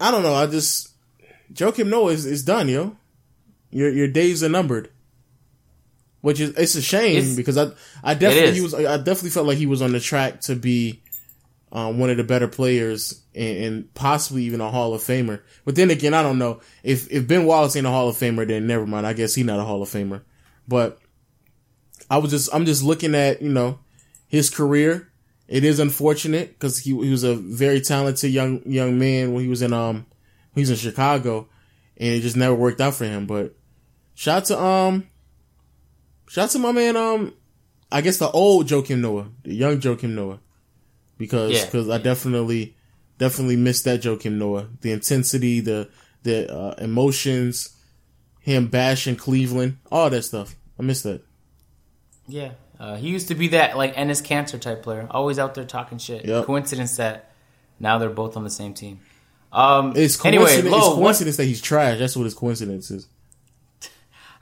S3: I don't know. I just Joakim Noah is, is done, yo. Your your days are numbered. Which is it's a shame
S4: It's-
S3: because I I definitely he was I definitely felt like he was on the track to be um, one of the better players and, and possibly even a Hall of Famer. But then again, I don't know if if Ben Wallace ain't a Hall of Famer, then never mind. I guess he's not a Hall of Famer. But I was just I'm just looking at you know his career. It is unfortunate because he, he was a very talented young young man when he was in um he was in Chicago, and it just never worked out for him. But shout out to um shout out to my man um I guess the old Joakim Noah, the young Joakim Noah, because
S4: Yeah.
S3: because I definitely definitely missed that joke Joakim Noah. The intensity, the the uh, emotions, him bashing Cleveland, all that stuff. I missed that.
S4: Yeah. Uh, he used to be that like Enes Kanter type player, always out there talking shit.
S3: Yep.
S4: Coincidence that now they're both on the same team. Um,
S3: It's
S4: anyway,
S3: coincidence,
S4: Lo,
S3: it's
S4: what-
S3: coincidence that he's trash. That's what his coincidence is.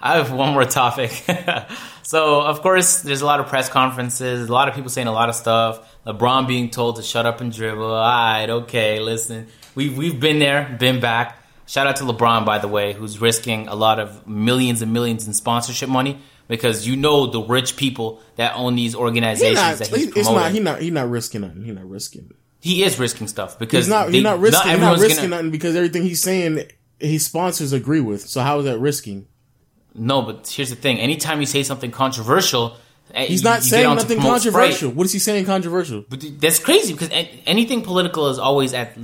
S4: I have one more topic. [laughs] so, of course, there's a lot of press conferences, a lot of people saying a lot of stuff. LeBron being told to shut up and dribble. All right, okay, listen. We've, we've been there, been back. Shout out to LeBron, by the way, who's risking a lot of millions and millions in sponsorship money because you know the rich people that own these
S3: He
S4: organizations
S3: not,
S4: that he's promoting.
S3: not. He not. He not risking nothing. He not risking.
S4: he is risking stuff because
S3: He's not.
S4: they-
S3: He's not risking. He's not risking
S4: gonna-
S3: nothing because everything he's saying his sponsors agree with. So how is that risking?
S4: No, but here's the thing: anytime you say something controversial, eh,
S3: He's
S4: you-
S3: not
S4: you
S3: saying nothing
S4: Sprite.
S3: controversial. What is he saying controversial?
S4: But that's crazy because anything political is always at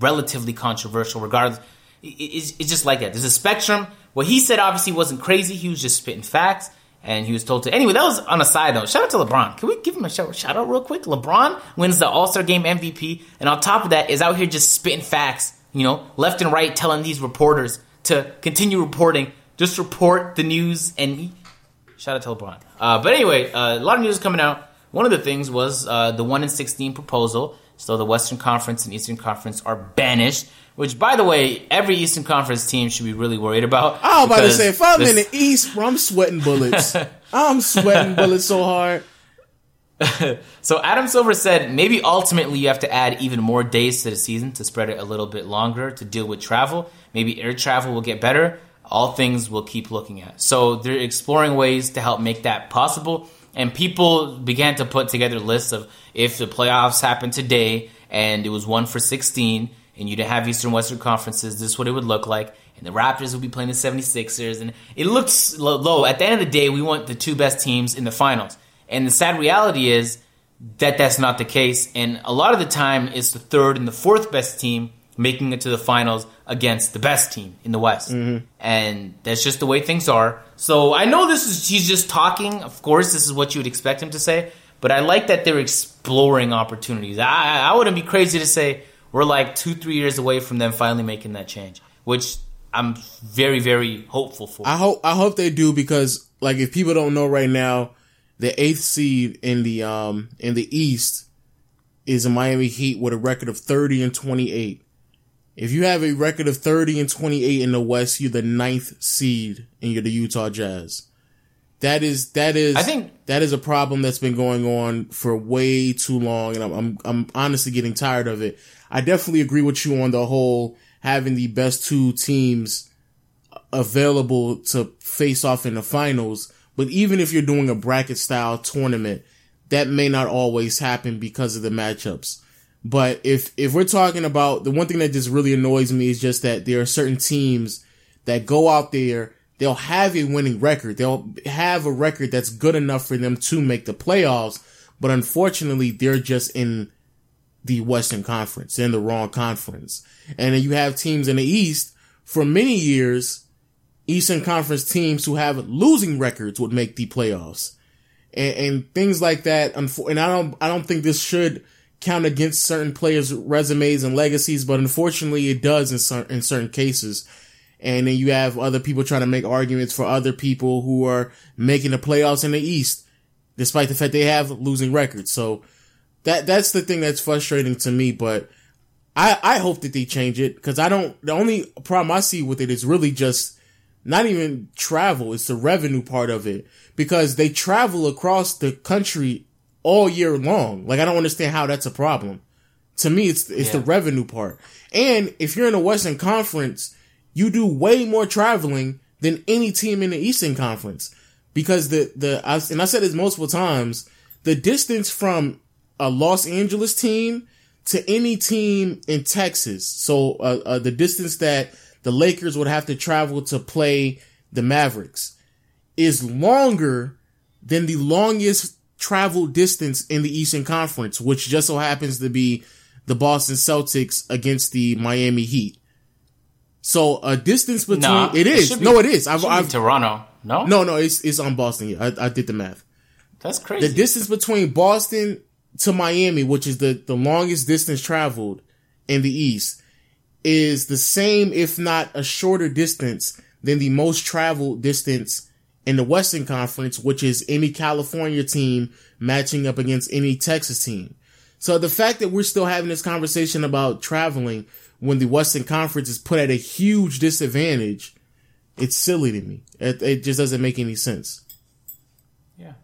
S4: relatively controversial, regardless. It's, it's just like that. There's a spectrum. What he said obviously wasn't crazy. He was just spitting facts, and he was told to. Anyway, that was on a side note. Shout out to LeBron. Can we give him a shout, shout out real quick? LeBron wins the All Star Game MVP, and on top of that, is out here just spitting facts. You know, left and right, telling these reporters to continue reporting. Just report the news and. Shout out to LeBron. Uh, but anyway, uh, a lot of news coming out. One of the things was uh, the one in sixteen proposal. So the Western Conference and Eastern Conference are banished. Which, by the way, every Eastern Conference team should be really worried about.
S3: I was about to say, if I'm in the East, bro, I'm sweating bullets. [laughs] I'm sweating bullets so hard. [laughs]
S4: So Adam Silver said maybe ultimately you have to add even more days to the season to spread it a little bit longer to deal with travel. Maybe air travel will get better. All things we'll keep looking at. So they're exploring ways to help make that possible. And people began to put together lists of if the playoffs happened today and it was one for 16 and you didn't have Eastern Western conferences, this is what it would look like. And the Raptors would be playing the 76ers. And it looks low. At the end of the day, we want the two best teams in the finals. And the sad reality is that that's not the case. And a lot of the time, it's the third and the fourth best team making it to the finals against the best team in the West. And that's just the way things are. So I know this is, he's just talking. Of course, this is what you would expect him to say. But I like that they're exploring opportunities. I, I wouldn't be crazy to say we're like two, three years away from them finally making that change, which I'm very, very hopeful for.
S3: I hope I hope they do because like if people don't know right now, the eighth seed in the um in the East is a Miami Heat with a record of thirty and twenty eight. If you have a record of thirty and twenty eight in the West, you're the ninth seed and you're the Utah Jazz. That is that is
S4: I think-
S3: that is a problem that's been going on for way too long, and I'm I'm, I'm honestly getting tired of it. I definitely agree with you on the whole having the best two teams available to face off in the finals. But even if you're doing a bracket style tournament, that may not always happen because of the matchups. But if, if we're talking about the one thing that just really annoys me is just that there are certain teams that go out there, they'll have a winning record. They'll have a record that's good enough for them to make the playoffs. But unfortunately, they're just in the Western Conference, in the wrong conference. And then you have teams in the East for many years, Eastern Conference teams who have losing records would make the playoffs. And, and things like that. And I don't, I don't think this should count against certain players' resumes and legacies, but unfortunately it does in certain, in certain cases. And then you have other people trying to make arguments for other people who are making the playoffs in the East, despite the fact they have losing records. So that, that's the thing that's frustrating to me, but I, I hope that they change it because I don't, the only problem I see with it is really just not even travel. It's the revenue part of it because they travel across the country all year long. Like I don't understand how that's a problem. To me, it's, it's the revenue part. And if you're in the Western Conference, you do way more traveling than any team in the Eastern Conference because the, the, I, and I said this multiple times, the distance from a Los Angeles team to any team in Texas. So, uh, uh, the distance that the Lakers would have to travel to play the Mavericks is longer than the longest travel distance in the Eastern Conference, which just so happens to be the Boston Celtics against the Miami Heat. So a distance between
S4: Nah,
S3: it is
S4: should be-
S3: no, it is. I've,
S4: be
S3: I've
S4: Toronto. No,
S3: no, no, it's it's on Boston. Yeah, I, I did the math.
S4: that's crazy.
S3: The distance between Boston to Miami, which is the, the longest distance traveled in the East, is the same, if not a shorter distance than the most traveled distance in the Western Conference, which is any California team matching up against any Texas team. So the fact that we're still having this conversation about traveling when the Western Conference is put at a huge disadvantage, it's silly to me. It, it just doesn't make any sense.
S4: Yeah.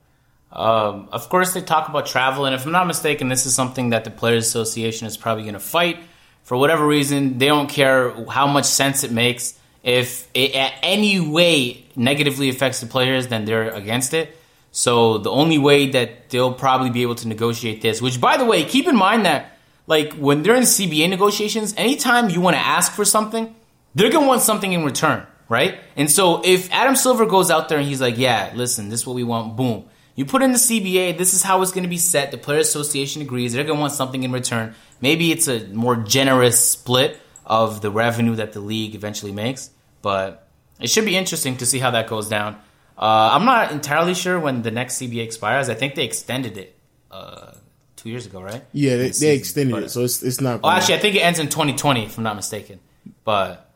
S4: Um, of course, they talk about travel, and if I'm not mistaken, this is something that the Players Association is probably going to fight for whatever reason. They don't care how much sense it makes. If it at any way negatively affects the players, then they're against it. So the only way that they'll probably be able to negotiate this, which by the way, keep in mind that like when they're in CBA negotiations, anytime you want to ask for something, they're gonna want something in return, right? And so if Adam Silver goes out there and he's like, "Yeah, listen, this is what we want," boom. You put in the CBA. This is how it's to be set. The Player Association agrees. They're to want something in return. Maybe it's a more generous split of the revenue that the league eventually makes. But it should be interesting to see how that goes down. Uh, I'm not entirely sure when the next CBA expires. I think they extended it uh, two years ago, right?
S3: Yeah, they, they extended
S4: But-
S3: it, so it's it's not.
S4: Oh, actually, I think it ends in 2020, if I'm not mistaken. But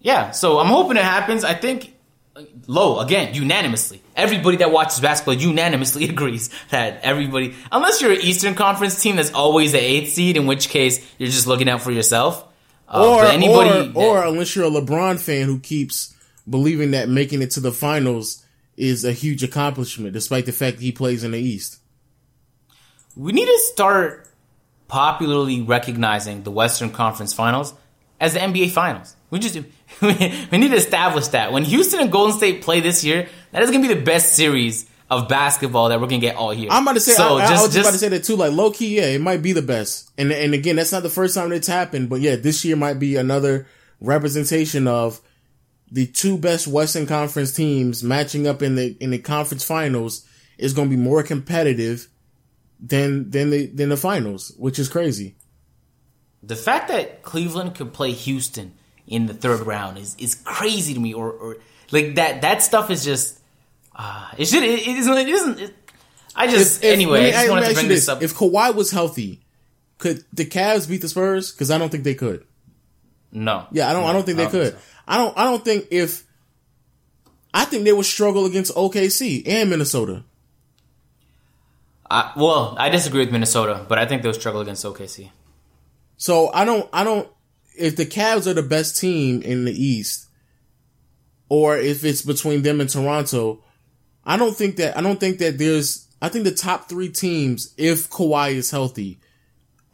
S4: yeah, so I'm hoping it happens. I think uh, low again, unanimously. Everybody that watches basketball unanimously [laughs] agrees that everybody, unless you're an Eastern Conference team that's always the eighth seed, in which case you're just looking out for yourself. Uh,
S3: or
S4: anybody,
S3: or, or unless you're a LeBron fan who keeps believing that making it to the finals is a huge accomplishment, despite the fact that he plays in the East.
S4: we need to start popularly recognizing the Western Conference Finals as the NBA Finals. We just [laughs] we need to establish that when Houston and Golden State play this year, that is going to be the best series of basketball that we're going to get all year.
S3: I'm about to say,
S4: so
S3: I, I
S4: just,
S3: was just about to say that too. Like low key, yeah, it might be the best. And and again, that's not the first time it's happened, but yeah, this year might be another representation of the two best Western Conference teams matching up in the in the conference finals is going to be more competitive than than the than the finals, which is crazy.
S4: the fact that Cleveland could play Houston in the third round is is crazy to me. Or, or like that that stuff is just uh, it should it, it isn't it isn't. It, I just anyway.
S3: let me-
S4: I just wanted to bring
S3: you
S4: this up.
S3: If Kawhi was healthy, could the Cavs beat the Spurs? Because I don't think they could.
S4: no,
S3: Yeah, I don't. I don't think they
S4: I don't
S3: could.
S4: think so.
S3: I don't. I don't think if. I think they would struggle against OKC and Minnesota.
S4: I, well, I disagree with Minnesota, but I think they'll struggle against OKC.
S3: So I don't. I don't. If the Cavs are the best team in the East, or if it's between them and Toronto, I don't think that. I don't think that there's. I think the top three teams, if Kawhi is healthy,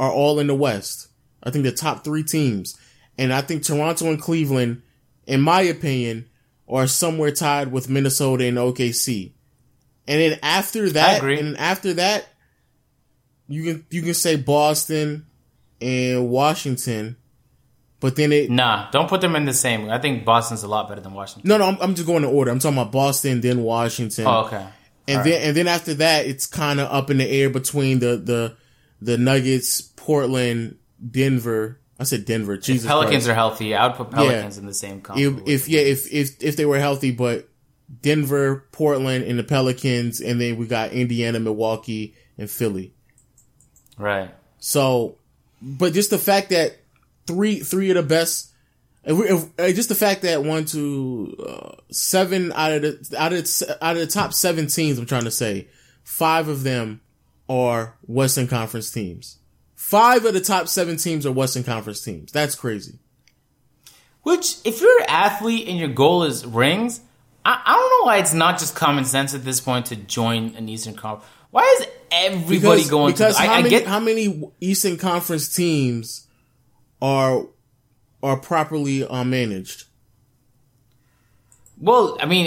S3: are all in the West. I think the top three teams, and I think Toronto and Cleveland, in my opinion, are somewhere tied with Minnesota and OKC. And then after that, and after that, you can you can say Boston and Washington, but then it
S4: Nah, don't put them in the same. I think Boston's a lot better than Washington.
S3: no no I'm, I'm just going in order. I'm talking about Boston, then Washington,
S4: Oh, okay.
S3: and
S4: All
S3: then
S4: right.
S3: and then after that, it's kind of up in the air between the the the Nuggets, Portland, Denver. I said Denver. Jesus
S4: Pelicans
S3: Christ.
S4: are healthy. I would put Pelicans in the same
S3: if, if yeah if if if they were healthy, but Denver, Portland, and the Pelicans, and then we got Indiana, Milwaukee, and Philly.
S4: right.
S3: So, but just the fact that three three of the best, if we, if, uh, just the fact that one, two, uh, seven out of the out of the, out of the top seven teams, I'm trying to say, five of them are Western Conference teams. Five of the top seven teams are Western Conference teams. That's crazy.
S4: Which, if you're an athlete and your goal is rings, I, I don't know why it's not just common sense at this point to join an Eastern Conference. Why is everybody going
S3: because
S4: to? I,
S3: how
S4: I
S3: many
S4: get
S3: how many Eastern Conference teams are are properly uh, managed?
S4: well. I mean,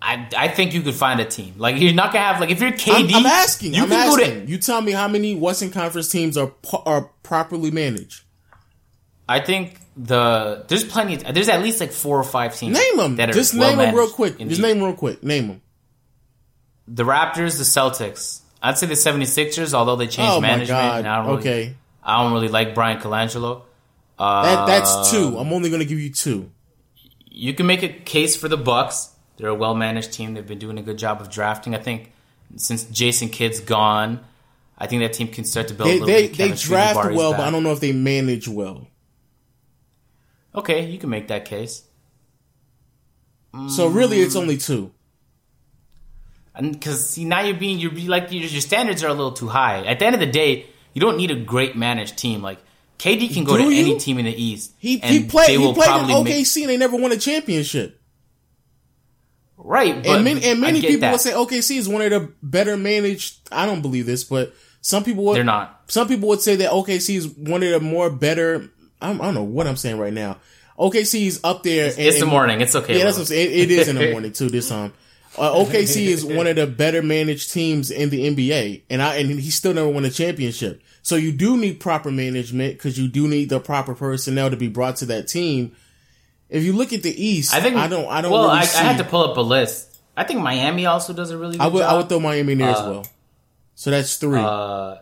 S4: I I think you could find a team. Like you're not gonna have like if you're KD.
S3: I'm, I'm asking.
S4: You
S3: I'm asking.
S4: to.
S3: you tell me how many Western Conference teams are are properly managed.
S4: I think the there's plenty. There's at least like four or five teams.
S3: Name them.
S4: That are
S3: Just
S4: well
S3: name them real quick. Just name them real quick. Name them.
S4: the Raptors, the Celtics. I'd say the 76ers, although they changed
S3: Oh
S4: management. I don't really,
S3: okay,
S4: I don't really like Bryan Colangelo.
S3: That that's two. Um, I'm only going to give you two.
S4: you can make a case for the Bucks. They're a well managed team. They've been doing a good job of drafting. I think since Jason Kidd's gone, I think that team can start to build. a
S3: They
S4: little
S3: they
S4: bit of
S3: they draft
S4: Jabari's
S3: well,
S4: back.
S3: but I don't know if they manage well.
S4: Okay, you can make that case.
S3: So really, it's only two.
S4: And because see now you're being you're be like your, your standards are a little too high. At the end of the day, you don't need a great managed team. Like KD can go
S3: Do
S4: to
S3: you?
S4: any team in the East.
S3: He
S4: and
S3: he played he played in OKC
S4: make-
S3: and they never won a championship.
S4: right, but
S3: and many, and many people
S4: that.
S3: will say OKC is one of the better managed. I don't believe this, but some people would.
S4: They're not.
S3: Some people would say that OKC is one of the more better. I'm, I don't know what I'm saying right now. OKC is up there. and-
S4: It's the morning. It's okay.
S3: Yeah, that's what I'm saying. It, it is in the [laughs] morning too. This time, uh, OKC is [laughs] one of the better managed teams in the NBA, and I and he still never won a championship. So you do need proper management because you do need the proper personnel to be brought to that team. if you look at the East,
S4: I think
S3: I don't. I don't.
S4: Well,
S3: really
S4: I, I had to pull up a list. I think Miami also does a really good
S3: I would.
S4: job.
S3: I would throw Miami in there as
S4: Uh,
S3: well. So that's three.
S4: Uh,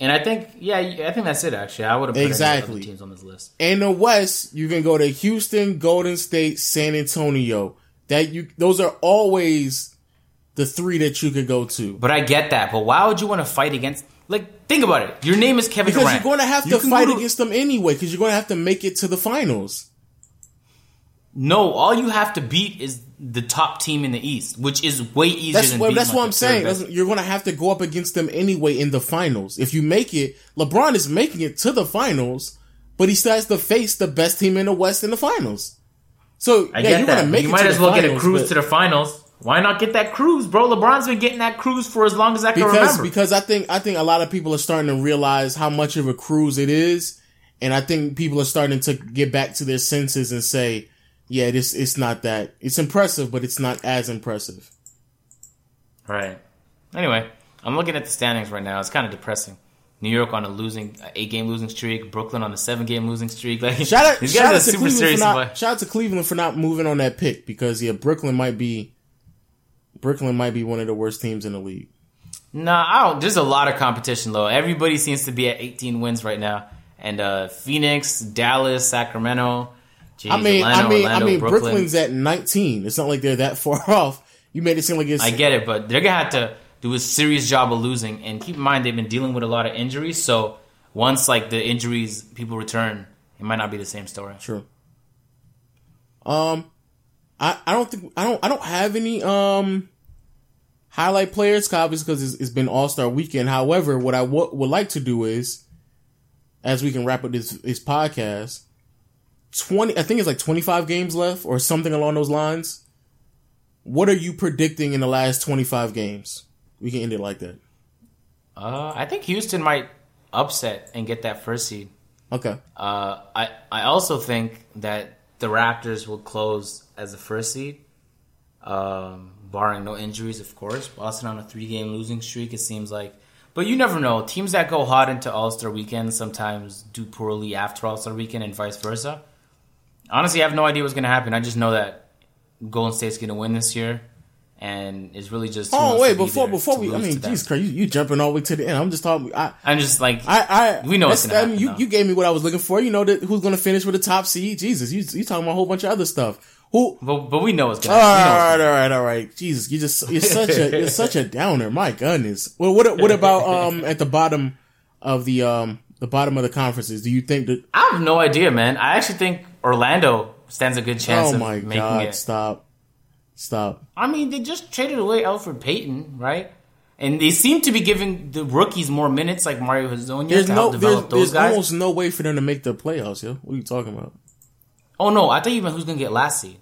S4: and I think, yeah, I think that's it. Actually, I would have Exactly. teams on this list.
S3: in the West, you can go to Houston, Golden State, San Antonio. That you. Those are always the three that you could go to.
S4: But I get that. But why would you want to fight against? Like, think about it. Your name is Kevin
S3: Because
S4: Durant.
S3: you're going to have
S4: You
S3: to fight
S4: to-
S3: against them anyway. Because you're going to have to make it to the finals.
S4: No, all you have to beat is the top team in the East, which is way easier
S3: That's
S4: than
S3: what. That's
S4: like,
S3: what I'm saying. You're going to have to go up against them anyway in the finals. If you make it, LeBron is making it to the finals, but he still has to face the best team in the West in the finals. So
S4: I
S3: yeah,
S4: get
S3: you're
S4: that.
S3: to make it.
S4: you
S3: might
S4: as well get a cruise
S3: but-
S4: to the finals. Why not get that cruise, bro? LeBron's been getting that cruise for as long as I can
S3: because
S4: remember.
S3: because I think I think a lot of people are starting to realize how much of a cruise it is, and I think people are starting to get back to their senses and say, "Yeah, this it's not that it's impressive, but it's not as impressive."
S4: Right. Anyway, I'm looking at the standings right now. It's kind of depressing. New York on a losing eight game losing streak. Brooklyn on a seven game losing streak. Like
S3: Shout out, [laughs]
S4: these
S3: shout
S4: guys
S3: out
S4: are
S3: to
S4: super serious.
S3: not shout out to Cleveland for not moving on that pick because yeah, Brooklyn might be Brooklyn might be one of the worst teams in the league.
S4: Nah, I don't. There's a lot of competition though. Everybody seems to be at 18 wins right now, and uh Phoenix, Dallas, Sacramento. Jeez,
S3: I mean,
S4: Atlanta,
S3: I mean,
S4: Orlando,
S3: I mean,
S4: Brooklyn.
S3: Brooklyn's at 19. It's not like they're that [laughs] far off. You made it seem like it's.
S4: I get it, but they're gonna have to do a serious job of losing. And keep in mind, they've been dealing with a lot of injuries. So once like the injuries, people return, it might not be the same story.
S3: True. Um, I, I don't think I don't I don't have any um highlight players, obviously because it's, it's been All Star Weekend. However, what I w- would like to do is, as we can wrap up this this podcast, twenty I think it's like twenty five games left or something along those lines. What are you predicting in the last twenty five games? We can end it like that.
S4: Uh, I think Houston might upset and get that first seed.
S3: Okay.
S4: Uh, I I also think that the Raptors will close as the first seed, um, barring no injuries, of course. Boston on a three game losing streak. It seems like, but you never know. Teams that go hot into All Star Weekend sometimes do poorly after All Star Weekend, and vice versa. Honestly, I have no idea what's going to happen. I just know that Golden State's going to win this year, and it's really just.
S3: Oh wait,
S4: to be
S3: before before we, I mean, Jesus Christ, you, you jumping all the way to the end. I'm just talking. I,
S4: I'm just like
S3: I, I
S4: We know what's gonna
S3: I mean, you,
S4: happen,
S3: you gave me what I was looking for. You know that who's going to finish with the top seed? Jesus, you you talking about a whole bunch of other stuff. Who?
S4: but, but we know
S3: it's
S4: happen.
S3: all right, all right, all right. Jesus, you just you're such a you're such a downer. My goodness. Well, what what about um at the bottom of the um the bottom of the conferences? Do you think that?
S4: I have no idea, man. I actually think Orlando stands a good chance
S3: Oh
S4: of
S3: my
S4: making
S3: god!
S4: it.
S3: Stop, stop.
S4: I mean, they just traded away Elfrid Payton, right? And they seem to be giving the rookies more minutes, like Mario Hezonja,
S3: There's
S4: to
S3: no
S4: help
S3: there's,
S4: those
S3: there's
S4: guys.
S3: almost no way for them to make the playoffs. Yo, what are you talking about?
S4: Oh no, I thought you meant who's gonna get last seed.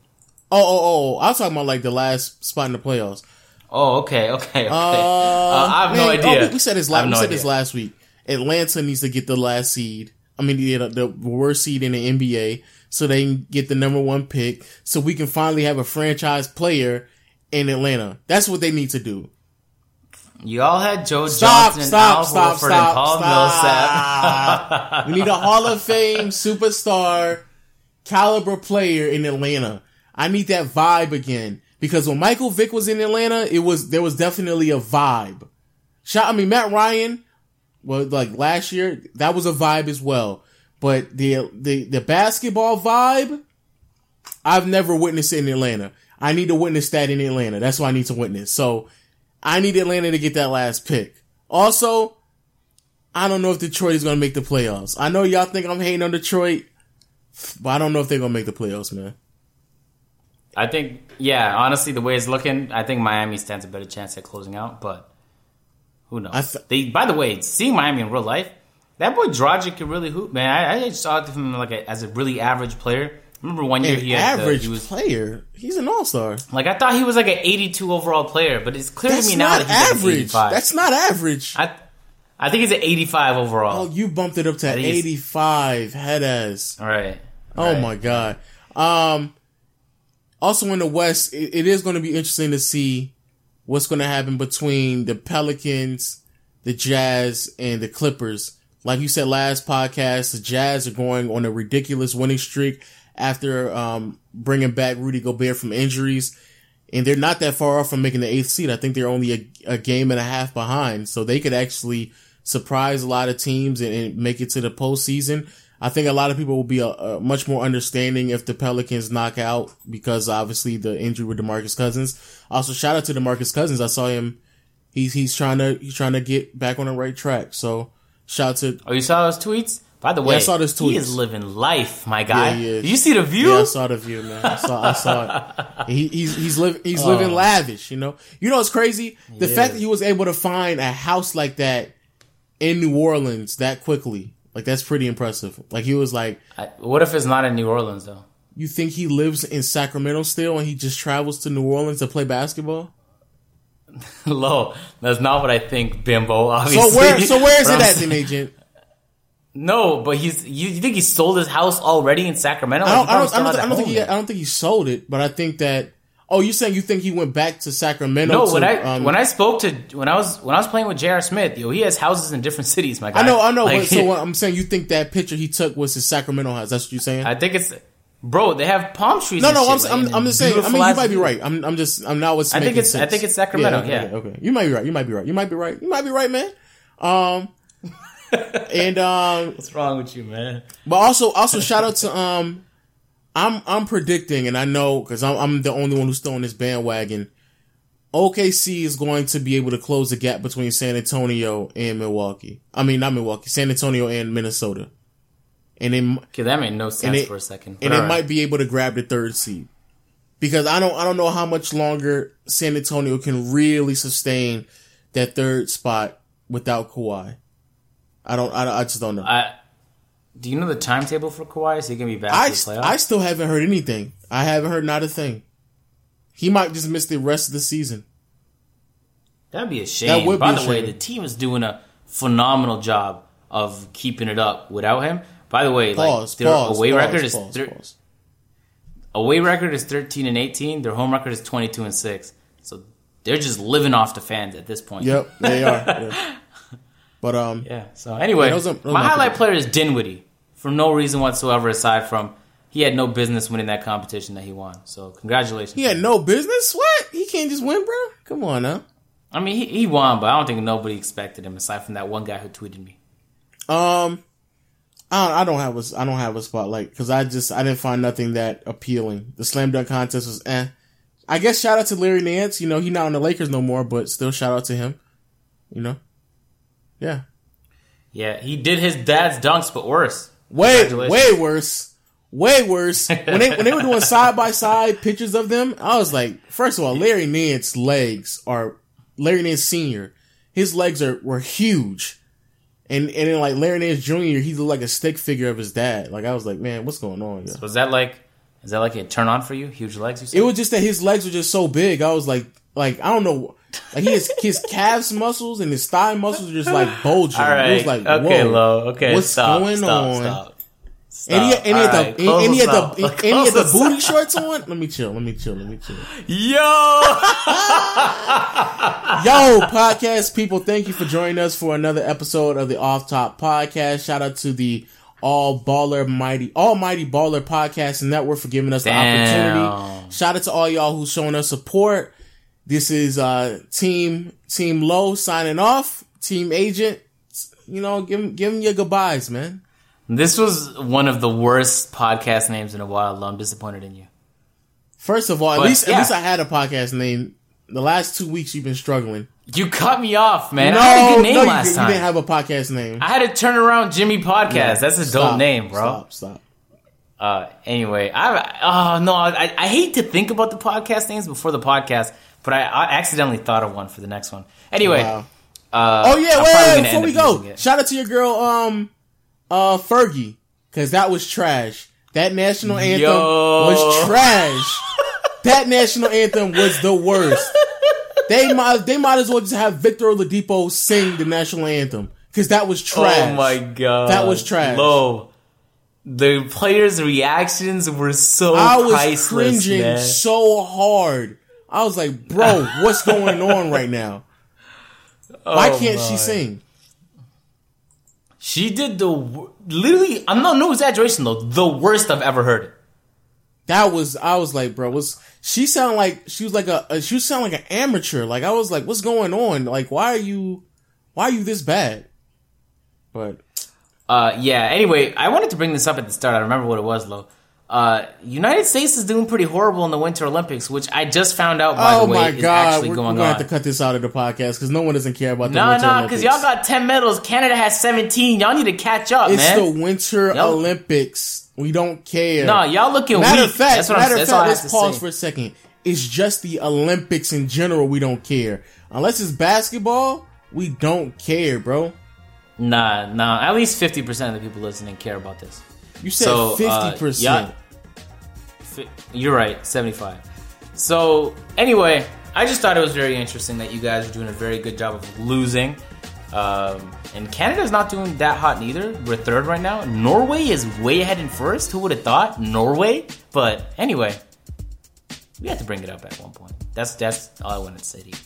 S3: Oh oh oh! I was talking about like the last spot in the playoffs.
S4: Oh, okay, okay, okay.
S3: Uh,
S4: Uh, I have no idea.
S3: oh, we, we said this last.
S4: no
S3: we said
S4: idea.
S3: this last week. Atlanta needs to get the last seed. I mean, the, the worst seed in the NBA, so they can get the number one pick, so we can finally have a franchise player in Atlanta. That's what they need to do.
S4: You all had Joe
S3: Stop!
S4: Johnson,
S3: Stop!
S4: Al
S3: Stop!
S4: Horford,
S3: Stop!
S4: and Paul Millsap. [laughs]
S3: we need a Hall of Fame superstar caliber player in Atlanta. I need that vibe again because when Michael Vick was in Atlanta, it was there was definitely a vibe. Shot, I mean Matt Ryan, well, like last year, that was a vibe as well. But the the the basketball vibe, I've never witnessed it in Atlanta. I need to witness that in Atlanta. That's what I need to witness. So I need Atlanta to get that last pick. Also, I don't know if Detroit is going to make the playoffs. I know y'all think I'm hating on Detroit, but I don't know if they're going to make the playoffs, man.
S4: I think, yeah, honestly, the way it's looking, I think Miami stands a better chance at closing out, but who knows?
S3: I th-
S4: they, by the way, seeing Miami in real life, that boy Dragic can really hoop, man. I, I saw him like a, as a really average player. Remember one year
S3: An
S4: he had the,
S3: average
S4: he was
S3: player. He's an all star.
S4: like I thought he was like an 82 overall player, but it's clear
S3: That's
S4: to me now that he's like
S3: average.
S4: 85.
S3: That's not average.
S4: I, I think he's an 85 overall.
S3: Oh, you bumped it up to
S4: I think he's-
S3: 85 head ass.
S4: All right.
S3: Oh
S4: Right.
S3: my god. Um. Also in the West, it, it is going to be interesting to see what's going to happen between the Pelicans, the Jazz, and the Clippers. Like you said last podcast, the Jazz are going on a ridiculous winning streak. after um, bringing back Rudy Gobert from injuries. And they're not that far off from making the eighth seed. I think they're only a, a game and a half behind. So they could actually surprise a lot of teams and, and make it to the postseason. I think a lot of people will be a, a much more understanding if the Pelicans knock out because obviously the injury with DeMarcus Cousins. Also, shout out to DeMarcus Cousins. I saw him. He's, he's trying to, he's trying to get back on the right track. So shout out to,
S4: Oh, you saw those tweets? By the way,
S3: I saw those
S4: he
S3: tweets.
S4: is living life, my guy.
S3: Yeah, he
S4: you see the view?
S3: yeah, I saw the view, man. I saw, I saw it. [laughs] He, he's, he's living, he's
S4: Oh.
S3: living lavish, you know? You know, it's crazy. The fact that he was able to find a house like that in New Orleans that quickly. Like, that's pretty impressive. Like, he was like,
S4: I- what if it's not in New Orleans though?
S3: you think he lives in Sacramento still and he just travels to New Orleans to play basketball? [laughs]
S4: Low. That's not what I think, Bimbo. Obviously.
S3: So where, so where is it at then, agent?
S4: No, but he's. You, you think he sold his house already in Sacramento?
S3: I don't, I don't, I don't,
S4: has
S3: thi- I
S4: a
S3: don't think he. I don't think he sold it, but I think that, oh, you saying you think he went back to Sacramento?
S4: No,
S3: to,
S4: when I
S3: um,
S4: when I spoke to when I was when I was playing with J.R. Smith, yo, he has houses in different cities. My guy,
S3: I know, I know,
S4: Like,
S3: but so [laughs] what I'm saying, you think that picture he took was his Sacramento house? That's what you're saying?
S4: I think it's, bro. They have palm trees.
S3: no, no, I'm,
S4: shit,
S3: I'm,
S4: like,
S3: I'm just saying. I mean, you might be right. I'm, I'm just, I'm not what's.
S4: I think it's- I think it's Sacramento,
S3: okay,
S4: yeah.
S3: Okay, okay. You might be right. You might be right. You might be right. You might be right, man. Um, and um,
S4: What's wrong with you, man?
S3: but also, also shout out to um, I'm, I'm predicting, and I know because I'm, I'm the only one who's still on this bandwagon. OKC is going to be able to close the gap between San Antonio and Milwaukee. I mean, not Milwaukee, San Antonio and Minnesota. And then
S4: Okay, that made no sense
S3: it-
S4: for a second.
S3: and it
S4: all
S3: might be able to grab the third seed because I don't I don't know how much longer San Antonio can really sustain that third spot without Kawhi. I don't I, I just don't know. I
S4: do you know the timetable for Kawhi? Is he gonna be back
S3: I,
S4: for the playoffs?
S3: I still haven't heard anything. I haven't heard not a thing. He might just miss the rest of the season.
S4: That'd be a shame.
S3: That would
S4: By the way, the team is doing a phenomenal job of keeping it up without him. By the way,
S3: Pause.
S4: like their
S3: pause.
S4: away
S3: pause,
S4: record is thir- away record is thirteen and eighteen. Their home record is twenty two and six. So they're just living off the fans at this point.
S3: Yep, they are. [laughs] Yeah. But um,
S4: Yeah. So anyway,
S3: Yeah, those are- those
S4: my highlight player is Dinwiddie for no reason whatsoever aside from he had no business winning that competition that he won. So congratulations.
S3: he had no business. What? He can't just win, bro. Come on now.
S4: I mean, he, he won, but I don't think nobody expected him aside from that one guy who tweeted me.
S3: Um, I don't, I don't have a I don't have a spotlight because I just I didn't find nothing that appealing. The slam dunk contest was eh. I guess shout out to Larry Nance. You know he not on the Lakers no more, but still shout out to him. You know, yeah.
S4: Yeah, he did his dad's dunks, but worse.
S3: Way way worse, way worse. when they when they were doing side by side pictures of them, I was like, first of all, Larry Nance's legs are Larry Nance Senior. His legs are were huge. And and then like Larry Nance Jr., he looked like a stick figure of his dad. Like I was like, man, what's going on?
S4: Was that like, is that like a turn on for you? Huge legs, you said?
S3: It was just that his legs were just so big. I was like, like I don't know, like has his calves muscles and his thigh muscles are just like bulging.
S4: All right.
S3: It was like,
S4: okay,
S3: whoa,
S4: low. Okay,
S3: what's
S4: stop,
S3: going
S4: stop,
S3: on?
S4: Stop.
S3: And he, and he had
S4: Alright,
S3: the and, he had the and, he had the booty shorts on. Let me chill. Let me chill. Let me chill.
S4: Yo! [laughs]
S3: Yo, podcast people, thank you for joining us for another episode of the Off Top Podcast. Shout out to the All Baller Mighty Almighty Baller Podcast Network for giving us the opportunity. Shout out to all y'all who's showing us support. This is uh Team Team Low signing off. Team Agent, you know, give 'em- give them your goodbyes, man.
S4: this was one of the worst podcast names in a while. I'm disappointed in you.
S3: First of all, at
S4: But,
S3: least
S4: yeah.
S3: at least I had a podcast name. The last two weeks you've been struggling.
S4: You cut me off, man. I had a good name
S3: no, you,
S4: last
S3: didn't-
S4: time.
S3: you didn't have a podcast name.
S4: I had to turn around Jimmy Podcast. That's a dope name, bro.
S3: Stop, stop.
S4: Uh, anyway, I oh no, I, I hate to think about the podcast names before the podcast, but I, I accidentally thought of one for the next one. Anyway,
S3: Wow.
S4: uh,
S3: Oh yeah, wait, wait, before we go, shout out to your girl, um, uh, Fergie, because that was trash. That national anthem
S4: Yo.
S3: was trash. [laughs] that national anthem was the worst. They might, they might as well just have Victor Oladipo sing the national anthem because that was trash.
S4: Oh my god,
S3: That was trash.
S4: Low. The players' reactions were so
S3: I was
S4: priceless,
S3: cringing
S4: man.
S3: so hard. I was like, bro, what's going on right now? Why
S4: Oh
S3: can't she sing?
S4: She did the literally. I'm not no exaggeration though. The worst I've ever heard.
S3: that was I was like, bro, was she sound like she was like a, a she was sound like an amateur. Like I was like, what's going on? Like why are you why are you this bad? But
S4: Uh, yeah. Anyway, I wanted to bring this up at the start. I remember what it was, though. Uh, United States is doing pretty horrible in the Winter Olympics, which I just found out. By
S3: oh
S4: the way,
S3: my
S4: is
S3: god,
S4: actually
S3: we're, we're
S4: going
S3: gonna
S4: on.
S3: have to cut this out of the podcast because no one doesn't care about the
S4: No,
S3: Winter
S4: no,
S3: Olympics.
S4: because y'all got ten medals. Canada has seventeen. Y'all need to catch up,
S3: it's
S4: man.
S3: the Winter
S4: Y'all-
S3: Olympics. We don't care.
S4: no, y'all looking
S3: Matter
S4: weak.
S3: of fact,
S4: that's what
S3: matter
S4: I'm,
S3: of fact, let's pause
S4: say.
S3: for a second. It's just the Olympics in general. We don't care unless it's basketball. We don't care, bro.
S4: Nah, nah. At least fifty percent of the people listening care about this.
S3: You said
S4: So, uh,
S3: fifty percent.
S4: yeah. You're right, 75. So, anyway, I just thought it was very interesting that you guys are doing a very good job of losing. Um, and Canada's not doing that hot neither. We're third right now. Norway is way ahead in first. Who would have thought? Norway? But anyway, we had to bring it up at one point. That's that's all I wanted to say to you.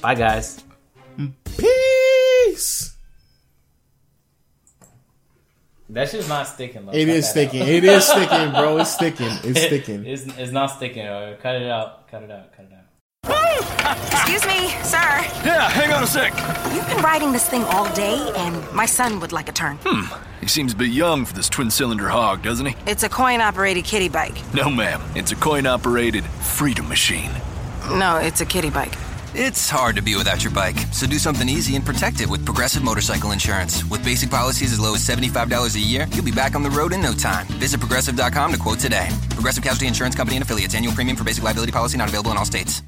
S4: Bye, guys.
S3: Peace.
S4: That shit's not sticking. Though.
S3: It
S4: Cut
S3: is sticking.
S4: out.
S3: It is sticking, bro. It's [laughs] sticking. It's sticking. [laughs]
S4: it's, it's not sticking. uh, Cut it out. Cut it out. Cut it out.
S6: Excuse me, sir.
S7: Yeah, hang on a sec.
S6: You've been riding this thing all day, and my son would like a turn. Hmm.
S7: He seems a bit young for this twin cylinder hog, doesn't he?
S6: It's a coin operated kitty bike.
S7: No, ma'am. It's a coin operated freedom machine.
S6: No, it's a kitty bike.
S8: It's hard to be without your bike, so do something easy and protect it with Progressive Motorcycle Insurance. With basic policies as low as $75 a year, you'll be back on the road in no time. Visit progressive.com to quote today. Progressive Casualty Insurance Company and affiliates. Annual premium for basic liability policy not available in all states.